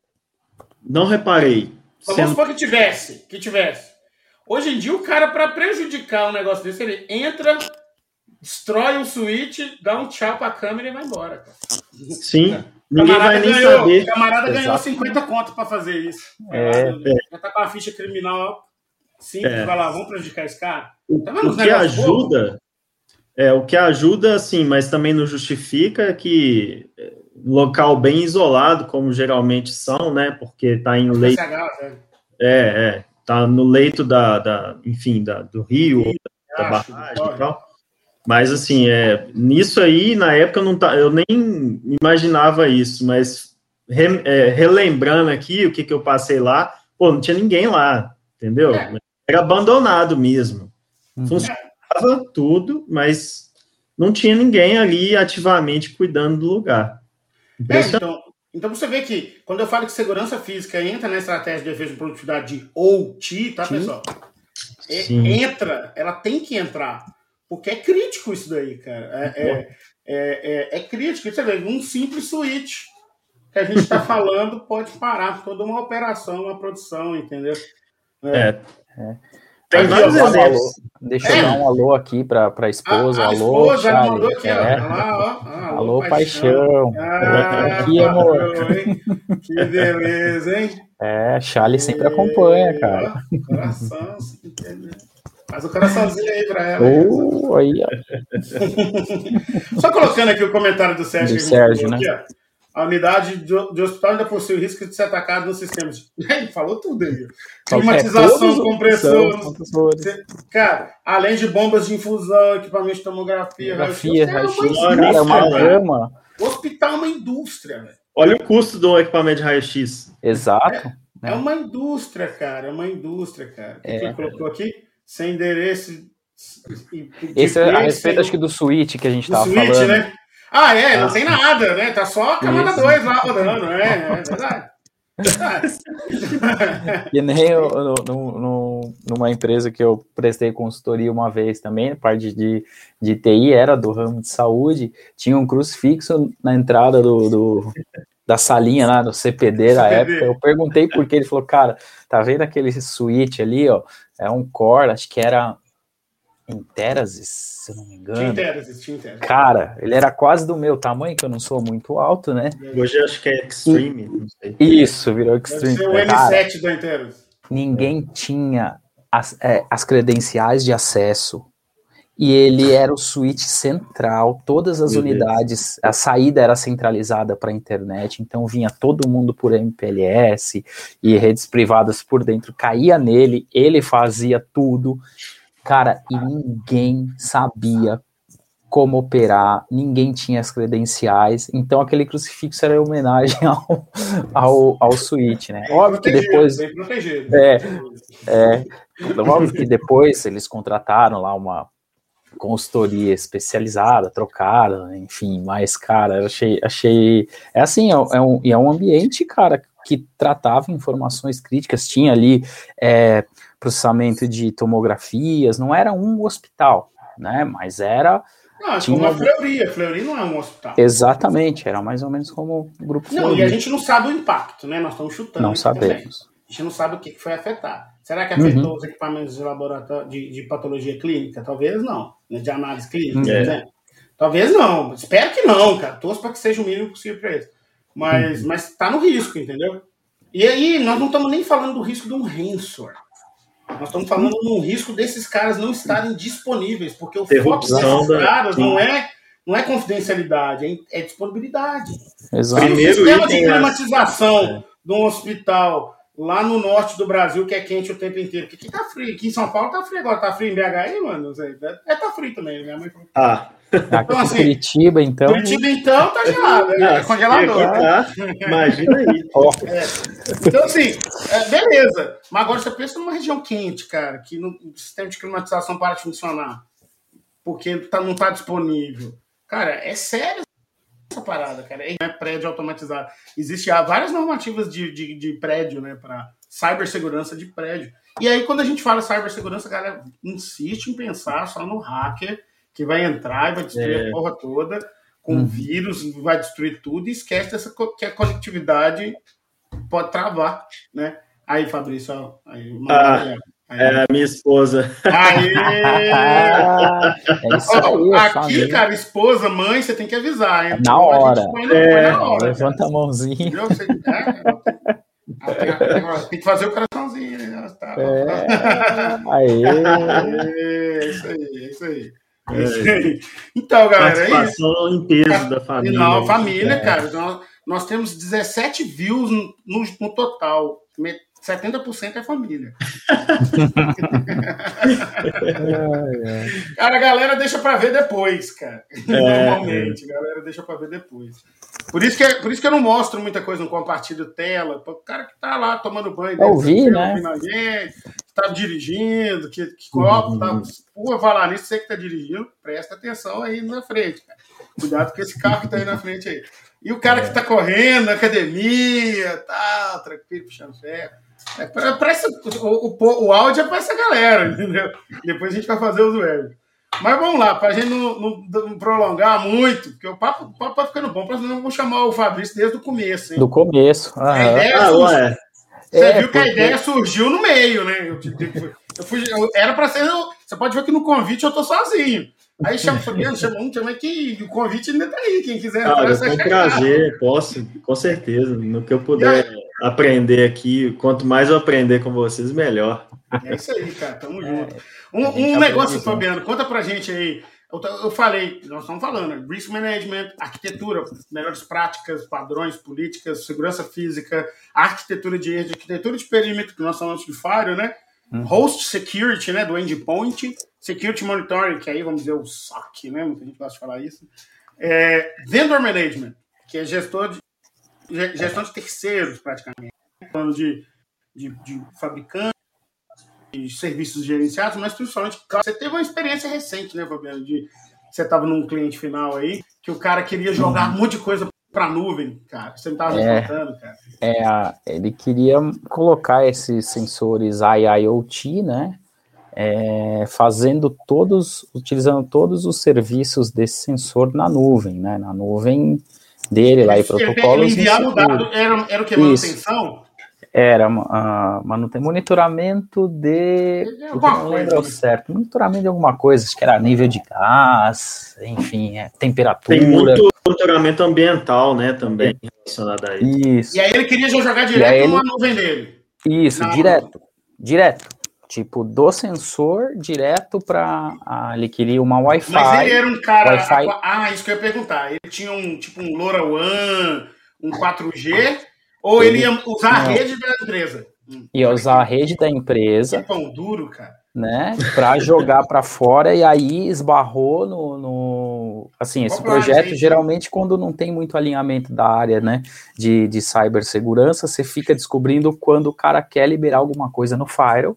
Não reparei. Mas vamos supor que tivesse, que tivesse. Hoje em dia, o cara, para prejudicar um negócio desse, ele entra, destrói o switch, dá um tchau pra câmera e vai embora. Cara. Sim, ninguém vai nem ganhou, saber. O camarada ganhou Exato. 50 conto pra fazer isso. É, Já tá com a ficha criminal simples, É. vai lá, vamos prejudicar esse cara. O, Tá o que ajuda, é o que ajuda, sim, mas também não justifica é que é, local bem isolado, como geralmente são, né? Porque tá em leito, velho. é, é, tá no leito da, da enfim, da, do rio, ou da Acho, barragem e tal. Mas assim, é, nisso aí, na época eu não tá, eu nem imaginava isso, mas re- é, relembrando aqui o que, que eu passei lá, pô, não tinha ninguém lá, entendeu? É. Era abandonado mesmo. Uhum. Funcionava tudo, mas não tinha ninguém ali ativamente cuidando do lugar. É, então, então você vê que quando eu falo que segurança física entra na estratégia de defesa de produtividade de OT, tá, Sim. pessoal? É- Sim. entra, ela tem que entrar. Porque é crítico isso daí, cara. É, é, é, é- é crítico. Você vê, um simples switch. que a gente está falando pode parar toda uma operação, uma produção, entendeu? É. é. é. Tem vários exemplos. Deixa eu é. dar um alô aqui para a esposa. A, a alô, esposa Charlie. mandou aqui, é. lá, ó. Ah, alô, alô, paixão. paixão. Ah, aqui, amor. Que beleza, hein? É, Charlie sempre acompanha, cara. Coração, Faz o coraçãozinho aí pra ela. Oh, aí, Só colocando aqui o comentário do Sérgio. Do Sérgio, né? Aqui, a unidade de, de, hospital ainda possui o risco de ser atacada nos sistemas. Ele falou tudo aí. Climatização, compressor. Cara, além de bombas de infusão, equipamento de tomografia, raio-x. É uma gama. O hospital é uma indústria, velho. Olha o custo do equipamento de raio-x. Exato. É, é, uma indústria, cara. É uma indústria, cara. O que é. colocou aqui? Sem endereço. Esse é a respeito, acho que do suíte que a gente estava falando. né? Ah, é, não tem nada, né? Tá só a camada 2 lá rodando, né? É verdade. que nem eu, no, no, numa empresa que eu prestei consultoria uma vez também, parte de, de TI, era do ramo de saúde, tinha um crucifixo na entrada do, do da salinha lá, do CPD da época. Eu perguntei por que ele falou, cara, tá vendo aquele suíte ali, ó? É um core, acho que era em Terasis, se eu não me engano. Tinha Terasis, tinha Terasis. Cara, ele era quase do meu tamanho, que eu não sou muito alto, né? Hoje acho que é Extreme, e, não sei. Isso, virou Extreme. Deve ser o M7 do Interos. Ninguém tinha as, é, as credenciais de acesso e ele era o switch central, todas as Meu unidades, Deus. a saída era centralizada para a internet, então vinha todo mundo por MPLS e redes privadas por dentro, caía nele, ele fazia tudo. Cara, e ninguém sabia como operar, ninguém tinha as credenciais, então aquele crucifixo era homenagem ao, ao, ao Switch, né? Óbvio que depois. É, é, óbvio que depois eles contrataram lá uma consultoria especializada, trocaram, enfim, mas, cara, eu achei, achei. É assim, é, é um, é um ambiente, cara, que tratava informações críticas, tinha ali. É, processamento de tomografias, não era um hospital, né? Mas era. Não, tinha como a Fleury, a Fleury não é um hospital. Exatamente, era mais ou menos como o grupo Não, Fleury. e a gente não sabe o impacto, né? Nós estamos chutando. Não sabemos. Também. A gente não sabe o que foi afetado. Será que afetou uhum. os equipamentos de laboratório de, de, patologia clínica? Talvez não. Né? De análise clínica, uhum. né? Talvez não. Espero que não, cara. Torço para que seja o mínimo possível para eles. Mas, uhum. mas tá no risco, entendeu? E aí, nós não estamos nem falando do risco de um ransomware. Nós estamos falando no risco desses caras não estarem disponíveis, porque o foco desses da... caras não é, não é confidencialidade, é, é disponibilidade. Exato. Primeiro o sistema de climatização é. de um hospital lá no norte do Brasil, que é quente o tempo inteiro, porque aqui tá frio, aqui em São Paulo tá frio agora, tá frio em BH aí, mano? É, tá frio também, minha mãe falou. Ah. Então, assim, Curitiba, então. Curitiba, então, tá gelado, né? é congelador. Tá, imagina aí. É. Então, assim, é, beleza. Mas agora você pensa numa região quente, cara, que no, o sistema de climatização para de funcionar. Porque tá, não tá disponível. Cara, é sério essa parada, cara. É prédio automatizado. Existem várias normativas de, de, de prédio, né, para cibersegurança de prédio. E aí, quando a gente fala cibersegurança, a galera insiste em pensar só no hacker que vai entrar e vai destruir é. a porra toda com uhum. vírus, vai destruir tudo e esquece dessa, que a conectividade pode travar, né? Aí, Fabrício, ó, aí, ah. É a minha esposa. Aí! é isso aí, aqui, família. cara, esposa, mãe, você tem que avisar, hein? Na hora. é, na hora levanta cara. a mãozinha. Você, é, tem que fazer o coraçãozinho. Né? Tá, é, aí. É, isso aí, é isso aí. É. Então, galera. É Participação em peso da família. Não, família, é. cara. Nós, nós, temos 17 views no, no total. 70% é família. cara, a galera deixa para ver depois, cara. É, Normalmente, a galera deixa para ver depois. Por isso, que, por isso que eu não mostro muita coisa no compartilho tela. O cara que tá lá tomando banho. Ouvir, né? Gente, tá dirigindo, que, que copo, tá. Pô, falar nisso, você que tá dirigindo, presta atenção aí na frente, cara. Cuidado com esse carro que tá aí na frente aí. E o cara é. que tá correndo na academia, tal, tranquilo, puxando ferro. É pra, pra essa, o, o, o, áudio é pra essa galera, entendeu? Depois a gente vai fazer os web. Mas vamos lá, para a gente não, não, não, prolongar muito, porque o papo, o papo tá ficando bom, para não vou chamar o Fabrício desde o começo. Hein? Do começo. A ideia ah, surgiu, Você é, viu que a ideia surgiu no meio, né? Eu, eu fui, eu, era para ser. Você pode ver que no convite eu tô sozinho. Aí chama o Fabiano, chama um, chama que o convite ainda tá aí. Quem quiser entrar, ah, com prazer, posso, com certeza. No que eu puder aprender aqui, quanto mais eu aprender com vocês, melhor. É isso aí, cara. Tamo é, junto. Um, um negócio, Fabiano, conta pra gente aí. Eu, eu falei, nós estamos falando, né? risk management, arquitetura, melhores práticas, padrões, políticas, segurança física, arquitetura de rede, arquitetura de perímetro, que nós falamos de Fire, né? Uhum. Host security, né? Do endpoint Security Monitoring, que aí vamos dizer o SOC, né? Muita gente gosta de falar isso. É, vendor Management, que é gestor de, gestão de terceiros, praticamente. Falando de, de, de fabricantes, de serviços gerenciados, mas principalmente, você teve uma experiência recente, né, Fabiano? De, você estava num cliente final aí, que o cara queria jogar uhum. um monte de coisa para nuvem, cara. Você não estava é, contando, cara. É, ele queria colocar esses sensores IIoT, né? é, fazendo todos, utilizando todos os serviços desse sensor na nuvem, né? Na nuvem dele lá e protocolos. Ele enviava o dado, era, era o que? Manutenção? Era uh, manutenção, monitoramento de. Eu não lembro certo. Monitoramento de alguma coisa, acho que era nível de gás, enfim, é, temperatura. Tem muito monitoramento ambiental, né, também relacionado a isso. E aí ele queria já jogar direto numa nuvem dele. Isso, direto. Direto tipo, do sensor direto para. Ah, ele queria uma Wi-Fi. Mas ele era um cara. Ah, isso que eu ia perguntar. Ele tinha um tipo um LoRaWAN, um 4G, ou ele, ele ia usar não. a rede da empresa? Ia usar a rede da empresa. Que pão duro, cara. Né, para jogar para fora e aí esbarrou no, no assim esse projeto geralmente quando não tem muito alinhamento da área né de, de cibersegurança você fica descobrindo quando o cara quer liberar alguma coisa no firewall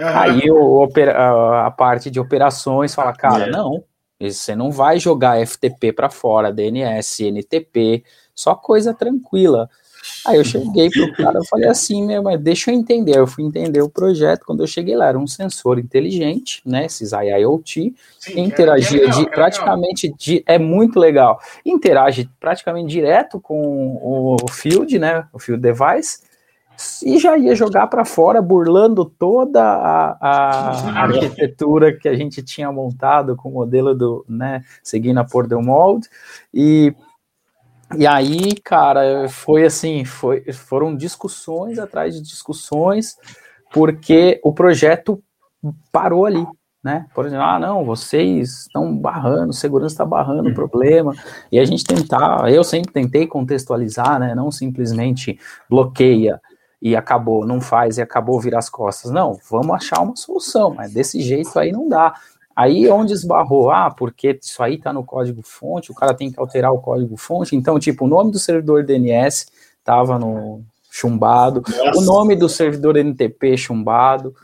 Aí o, a, a, parte de operações fala, cara, é. não, você não vai jogar FTP para fora, DNS, NTP, só coisa tranquila. Aí eu cheguei pro cara, e falei assim, meu, mas deixa eu entender. Eu fui entender o projeto. Quando eu cheguei lá, era um sensor inteligente, né? Esses IIoT, Sim, interagia é legal, de, é praticamente de, é muito legal. Interage praticamente direto com o field, né? O field device e já ia jogar para fora, burlando toda a, a, arquitetura que a gente tinha montado com o modelo do, né, seguindo a Por Mold, e, e aí, cara, foi assim, foi, foram discussões atrás de discussões, porque o projeto parou ali, né? Por exemplo, ah, não, vocês estão barrando, segurança está barrando o problema, e a gente tentar, eu sempre tentei contextualizar, né? Não simplesmente bloqueia, e acabou, não faz e acabou virar as costas. Não, vamos achar uma solução, mas desse jeito aí não dá. Aí onde esbarrou, ah, porque isso aí tá no código fonte, o cara tem que alterar o código fonte, então, tipo, o nome do servidor DNS tava no chumbado, Nossa. o nome do servidor NTP chumbado,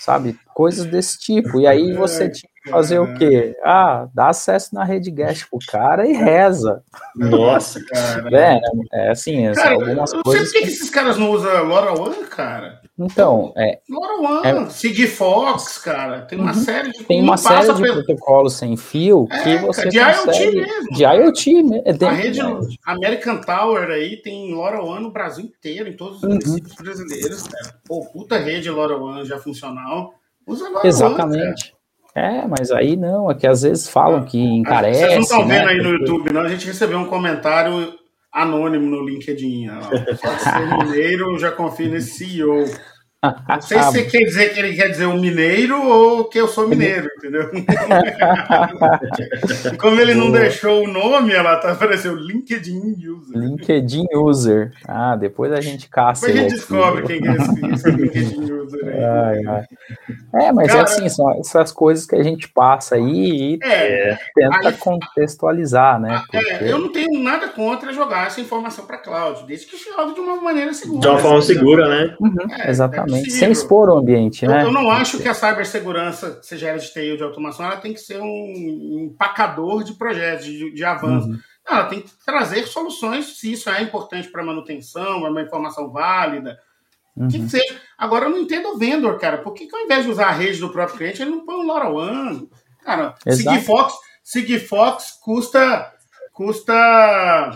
sabe? Coisas desse tipo. E aí você tinha fazer o quê? Ah, dá acesso na rede guest pro cara e reza. Nossa, cara. É, é assim, é cara, algumas eu coisas. Por que, que esses caras não usam LoRaWAN, cara? Então, é. LoRaWAN, é, Sigfox, cara. Tem uma uhum, série de. Tem uma série de pelo... protocolos sem fio é, que você. De consegue, IoT mesmo. De IoT mesmo. É a rede American Tower aí tem LoRaWAN no Brasil inteiro, em todos os uhum. municípios brasileiros, cara. Pô, puta rede LoRaWAN já funcional. Usa LoRaWAN. Exatamente. Cara. É, mas aí não, é que às vezes falam que encarece. Vocês não estão vendo né? aí no YouTube, não? A gente recebeu um comentário anônimo no LinkedIn. Só ser mineiro, já confio nesse CEO. Não sei se você quer dizer que ele quer dizer um mineiro ou que eu sou mineiro, entendeu? Como ele não deixou o nome, ela tá apareceu LinkedIn User. LinkedIn User. Ah, depois a gente caça. Depois a gente descobre quem é esse, esse LinkedIn User aí. Ai, ai. É, mas é Cara, é assim, são essas coisas que a gente passa aí e é, tenta aí, contextualizar, né? É, Porque... É, eu não tenho nada contra jogar essa informação para cloud, desde que jogue de uma maneira segura. De uma forma segura, né? Uhum, sem expor o ambiente, né? Eu, eu não acho que a cibersegurança, seja ela de TI ou de automação, ela tem que ser um empacador de projetos, de, de avanço. Uhum. Ela tem que trazer soluções, se isso é importante para manutenção, é uma informação válida, uhum. que seja. Agora, eu não entendo o vendor, cara. Por que, que ao invés de usar a rede do próprio cliente, ele não põe um LoRaWAN? Cara, Sigfox, Sigfox custa, custa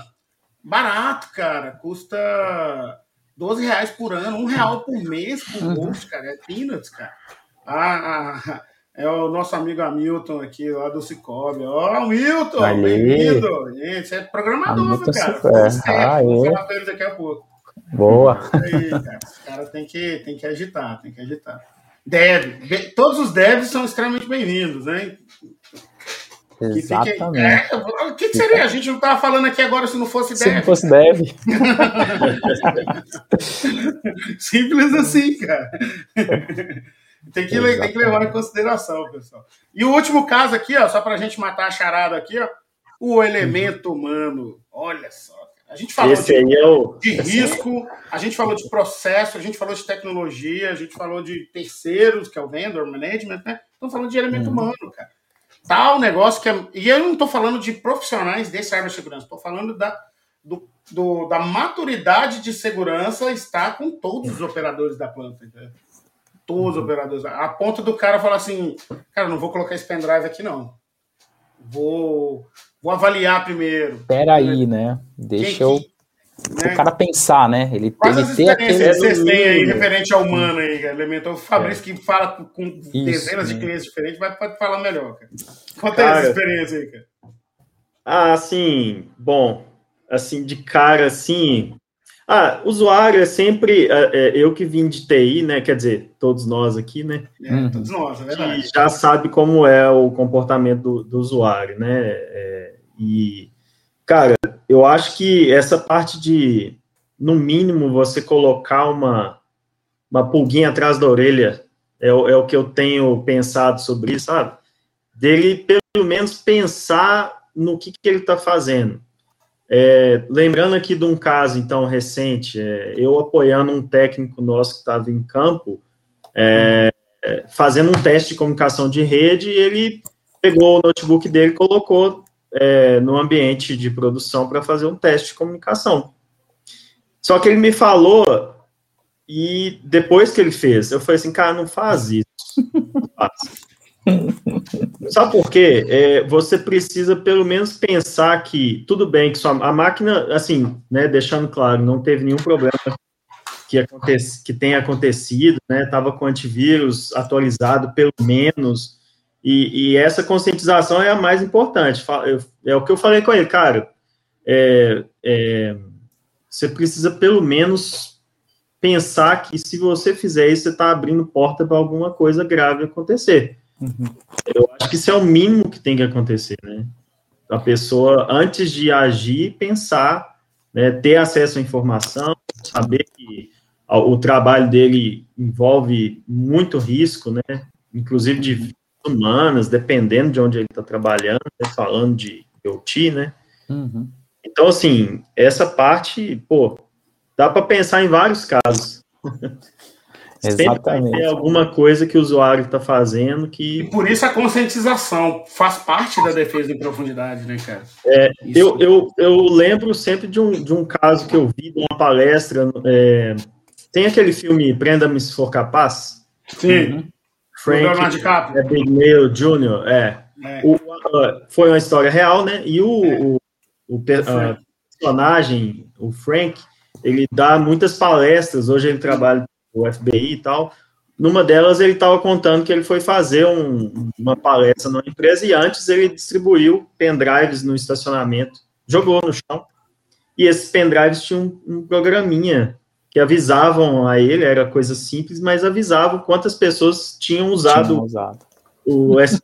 barato, cara. Custa 12 reais por ano, um real por mês por uhum. cara. É peanuts, cara. Ah, ah, é o nosso amigo Hamilton aqui, lá do Cicobi. Ó, oh, Hamilton, bem-vindo. Gente, é programador, Hamilton cara. É. Ah, vou falar com ele daqui a pouco. Boa. Aí, cara. Os caras têm que, tem que agitar, tem que agitar. Dev. Todos os devs são extremamente bem-vindos, né? Exatamente. É, o que, que, seria? A gente não estava falando aqui agora se não fosse dev. Se não fosse dev. Simples assim, cara. Tem que, tem que levar em consideração, pessoal. E o último caso aqui, ó, só para a gente matar a charada aqui, ó, o elemento humano. Olha só. A gente falou de, é o... de, risco, a gente falou de processo, a gente falou de tecnologia, a gente falou de terceiros, que é o vendor management, né? Estamos falando de elemento uhum. humano, cara. Um negócio que é... E eu não estou falando de profissionais de cibersegurança, estou falando da, do, do, da maturidade de segurança está com todos os operadores da planta. Entendeu? Todos os operadores. A ponto do cara falar assim, cara, não vou colocar esse pendrive aqui, não. Vou, vou avaliar primeiro. Peraí, né? Deixa eu. Né? O cara pensar, né? Ele, Quais ele as ter aquele. que vocês têm aí referente ao humano aí, Elemento? O Fabrício é. que fala com Isso, dezenas né? de clientes diferentes vai pode falar melhor, cara. Conta cara, essa experiência aí, cara. Ah, assim, bom, assim, de cara, assim, ah, usuário é sempre é, é, eu que vim de TI, né? Quer dizer, todos nós aqui, né? É, uhum. todos nós, é verdade. já sabe como é o comportamento do, do usuário, né? É, e, cara, eu acho que essa parte de, no mínimo, você colocar uma, uma pulguinha atrás da orelha é, é o que eu tenho pensado sobre isso, sabe? Dele, pelo menos, pensar no que, que ele está fazendo é, lembrando aqui de um caso, então, recente, é, eu apoiando um técnico nosso que estava em campo, é, fazendo um teste de comunicação de rede, e ele pegou o notebook dele e colocou é, no ambiente de produção para fazer um teste de comunicação. Só que ele me falou, e depois que ele fez, eu falei assim, cara, não faz isso. Não faz. Sabe por quê? É, você precisa pelo menos pensar que tudo bem que sua, a máquina, assim, né, deixando claro, não teve nenhum problema que, acontece, que tenha acontecido, né? Estava com antivírus atualizado pelo menos, e, e, essa conscientização é a mais importante. É o que eu falei com ele, cara. É, é, você precisa pelo menos pensar que se você fizer isso, você está abrindo porta para alguma coisa grave acontecer. Uhum. Eu acho que isso é o mínimo que tem que acontecer, né? A pessoa, antes de agir, pensar, né, ter acesso à informação, saber que o trabalho dele envolve muito risco, né? Inclusive de humanas, dependendo de onde ele está trabalhando, né, falando de IoT, né? Uhum. Então, assim, essa parte, pô, dá para pensar em vários casos. Exatamente. Sempre tem alguma coisa que o usuário está fazendo que. E por isso a conscientização faz parte da defesa em profundidade, né, cara? É, eu, eu, eu lembro sempre de um, de um caso que eu vi de uma palestra. É, tem aquele filme Prenda-me se for capaz? Sim. Uhum. Frank é Big Mail Jr., é. é. O, uh, foi uma história real, né? E o, é. o, o, o uh, personagem, o Frank, ele dá muitas palestras. Hoje ele trabalha o FBI e tal. Numa delas, ele estava contando que ele foi fazer um, uma palestra numa empresa e antes ele distribuiu pendrives no estacionamento, jogou no chão. E esses pendrives tinham um, um programinha que avisavam a ele, era coisa simples, mas avisavam quantas pessoas tinham usado, tinham usado. o USB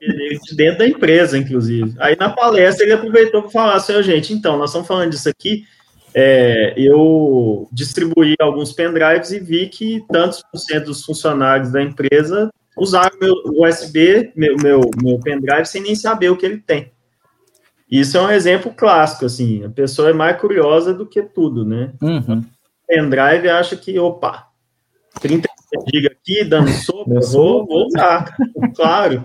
dentro da empresa, inclusive. Aí na palestra ele aproveitou para falar assim, gente, então, nós estamos falando disso aqui, é, eu distribuí alguns pendrives e vi que tantos por cento dos funcionários da empresa usaram meu USB, meu, meu, meu pendrive, sem nem saber o que ele tem. Isso é um exemplo clássico, assim, a pessoa é mais curiosa do que tudo, né? Uhum. Pendrive acha que, opa, 30 GB aqui, dando sopa, vou, vou usar, claro.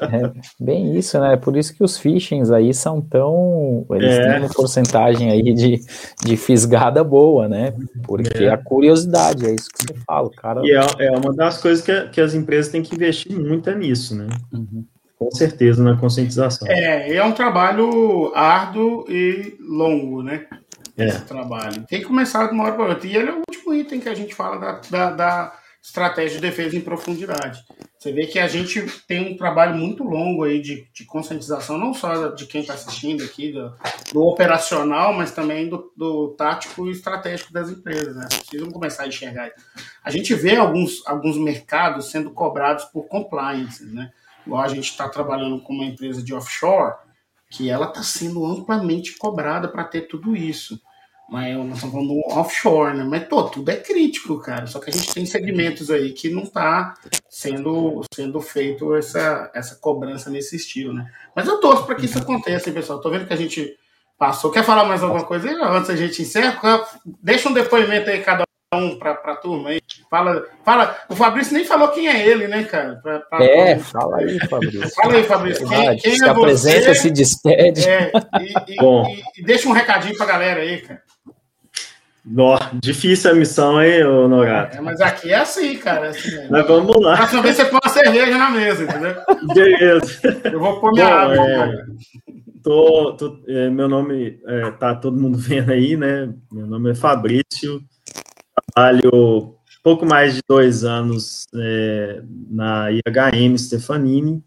É bem isso, né? Por isso que os phishings aí são tão. Eles é. têm uma porcentagem aí de, de fisgada boa, né? Porque é. a curiosidade, é isso que você fala, cara. E é, é uma das coisas que, que as empresas têm que investir muito é nisso, né? Uhum. com certeza, na conscientização. É, é um trabalho árduo e longo, né? É. Esse trabalho. Tem que começar de uma hora para outra. E ele é o último item que a gente fala da, da, da estratégia de defesa em profundidade. Você vê que a gente tem um trabalho muito longo aí de, de conscientização, não só de quem está assistindo aqui, do, do, operacional, mas também do, do, tático e estratégico das empresas. Né? Precisam começar a enxergar. A gente vê alguns, alguns mercados sendo cobrados por compliance, né? Igual a gente está trabalhando com uma empresa de offshore, que ela está sendo amplamente cobrada para ter tudo isso. Mas nós estamos falando do offshore, né? Mas pô, tudo é crítico, cara. Só que a gente tem segmentos aí que não está sendo, sendo feito essa, essa cobrança nesse estilo, né? Mas eu torço para que isso aconteça, hein, pessoal. Tô vendo que a gente passou. Quer falar mais alguma coisa aí? Antes a gente encerra, deixa um depoimento aí, cada um para a turma aí. Fala, fala. O Fabrício nem falou quem é ele, né, cara? Pra, pra é, fala aí, Fabrício. Fala aí, Fabrício. Quem, quem se é apresenta, você? se despede. É, e, e, Bom. E, e, deixa um recadinho pra galera aí, cara. Nó, difícil a missão, hein, Norato? É, mas aqui é assim, cara. É assim mas vamos lá. Próxima vez você põe uma cerveja na mesa, entendeu? Beleza. Eu vou pôr minha Bom, água. É, tô, tô é, meu nome, é, tá todo mundo vendo aí, né? Meu nome é Fabrício trabalho pouco mais de dois anos é, na IHM Stefanini.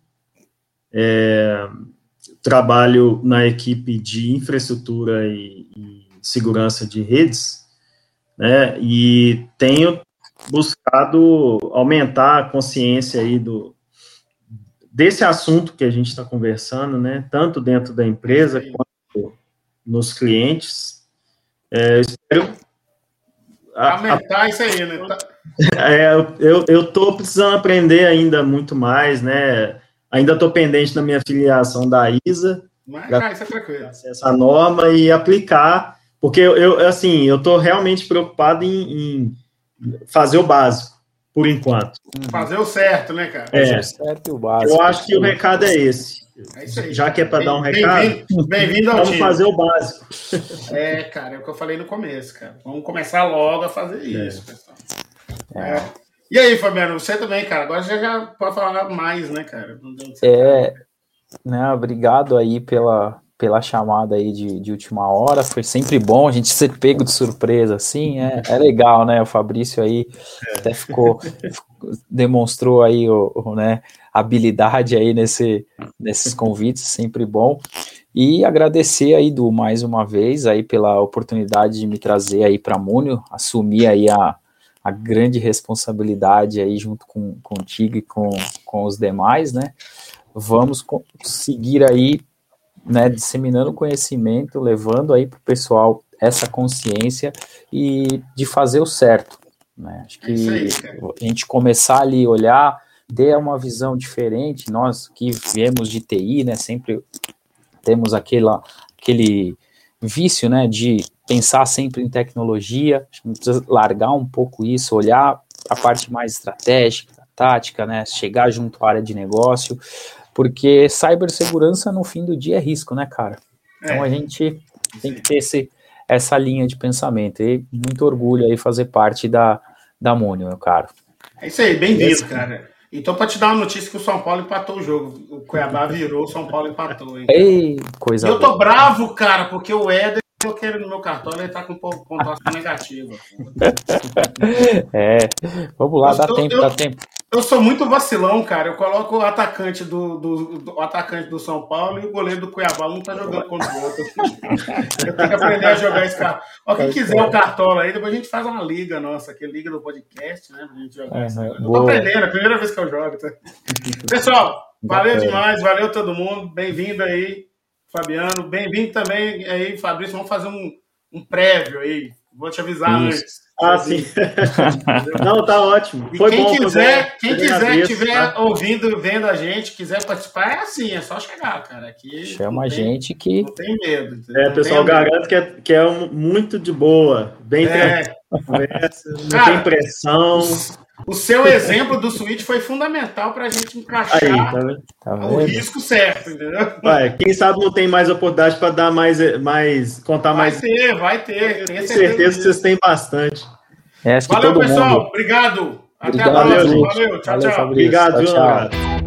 Trabalho na equipe de infraestrutura e, e, segurança de redes, né? E tenho buscado aumentar a consciência aí do desse assunto que a gente está conversando, né? Tanto dentro da empresa quanto nos clientes. É, espero Aumentar isso aí, né? Tá. É, eu, eu tô precisando aprender ainda muito mais, né? Ainda estou pendente da minha filiação da ISA. Mas, cara, isso é tranquilo. Essa norma e aplicar, porque eu, eu assim, eu estou realmente preocupado em, em, fazer o básico, por enquanto. Fazer o certo, né, cara? É. Fazer o certo e o básico. Eu acho que o recado é esse. É isso aí. Já que é para dar um recado, bem-vindo ao vamos time. fazer o básico. É, cara, é o que eu falei no começo, cara. Vamos começar logo a fazer é. isso, pessoal. É. E aí, Fabiano, você também, cara. Agora você já pode falar mais, né, cara? É, né, obrigado aí pela, pela chamada aí de, de última hora. Foi sempre bom a gente ser pego de surpresa, assim, é, é legal, né? O Fabrício aí é. até ficou, demonstrou aí o, o, né, habilidade aí nesse, nesses convites, sempre bom. E agradecer aí, do mais uma vez, aí pela oportunidade de me trazer aí para Múnio, assumir aí a, a grande responsabilidade aí junto com, contigo e com, com os demais, né? Vamos seguir aí, né, disseminando conhecimento, levando aí para o pessoal essa consciência e de fazer o certo, né? Acho que é a gente começar ali olhar dê uma visão diferente. Nós que viemos de TI, né, sempre temos aquela, aquele vício, né, de pensar sempre em tecnologia. A gente precisa largar um pouco isso, olhar a parte mais estratégica, tática, né, chegar junto à área de negócio, porque cibersegurança no fim do dia é risco, né, cara? Então é. a gente tem que ter esse, essa linha de pensamento. E muito orgulho aí fazer parte da, da Mônio, meu caro. É isso aí, bem-vindo, cara. Então, para te dar uma notícia que o São Paulo empatou o jogo. O Cuiabá virou, o São Paulo empatou. Hein? Ei, coisa e eu tô boa. bravo, cara, porque o Éder coloquei ele no meu cartão, ele tá com pontuação negativa. É, vamos lá, eu, dá tempo, eu, dá tempo. Eu sou muito vacilão, cara. Eu coloco o atacante do, do, do atacante do São Paulo e o goleiro do Cuiabá. Um tá jogando contra o outro. eu tenho que aprender a jogar esse carro. Ó, quem quiser o cartola aí, depois a gente faz uma liga nossa, que é liga do podcast, né? Pra gente jogar. É, eu tô aprendendo, é a primeira vez que eu jogo. Tá? Pessoal, valeu demais, valeu todo mundo. Bem-vindo aí. Fabiano. Bem-vindo também aí, Fabrício. Vamos fazer um, um prévio aí. Vou te avisar Isso. antes. Ah, sim. Não, tá ótimo. Foi quem bom, quiser, quem quiser estiver tá? ouvindo, vendo a gente, quiser participar, é assim, é só chegar, cara. Aqui Chama a gente que. Não tem medo. É, pessoal, garanto que é, que é um, muito de boa, bem é. tranquilo. Não cara, tem pressão. O seu exemplo do Switch foi fundamental para a gente encaixar Aí, tá tá o risco certo, entendeu? Vai, quem sabe não tem mais oportunidade para dar mais, mais, contar vai mais. Vai ter, vai ter. Tenho certeza, que vocês têm bastante. É, Valeu, pessoal. Mundo... Obrigado. Até Obrigado, a próxima. Valeu, tchau, Valeu, tchau. Fabrício. Obrigado, tchau, tchau.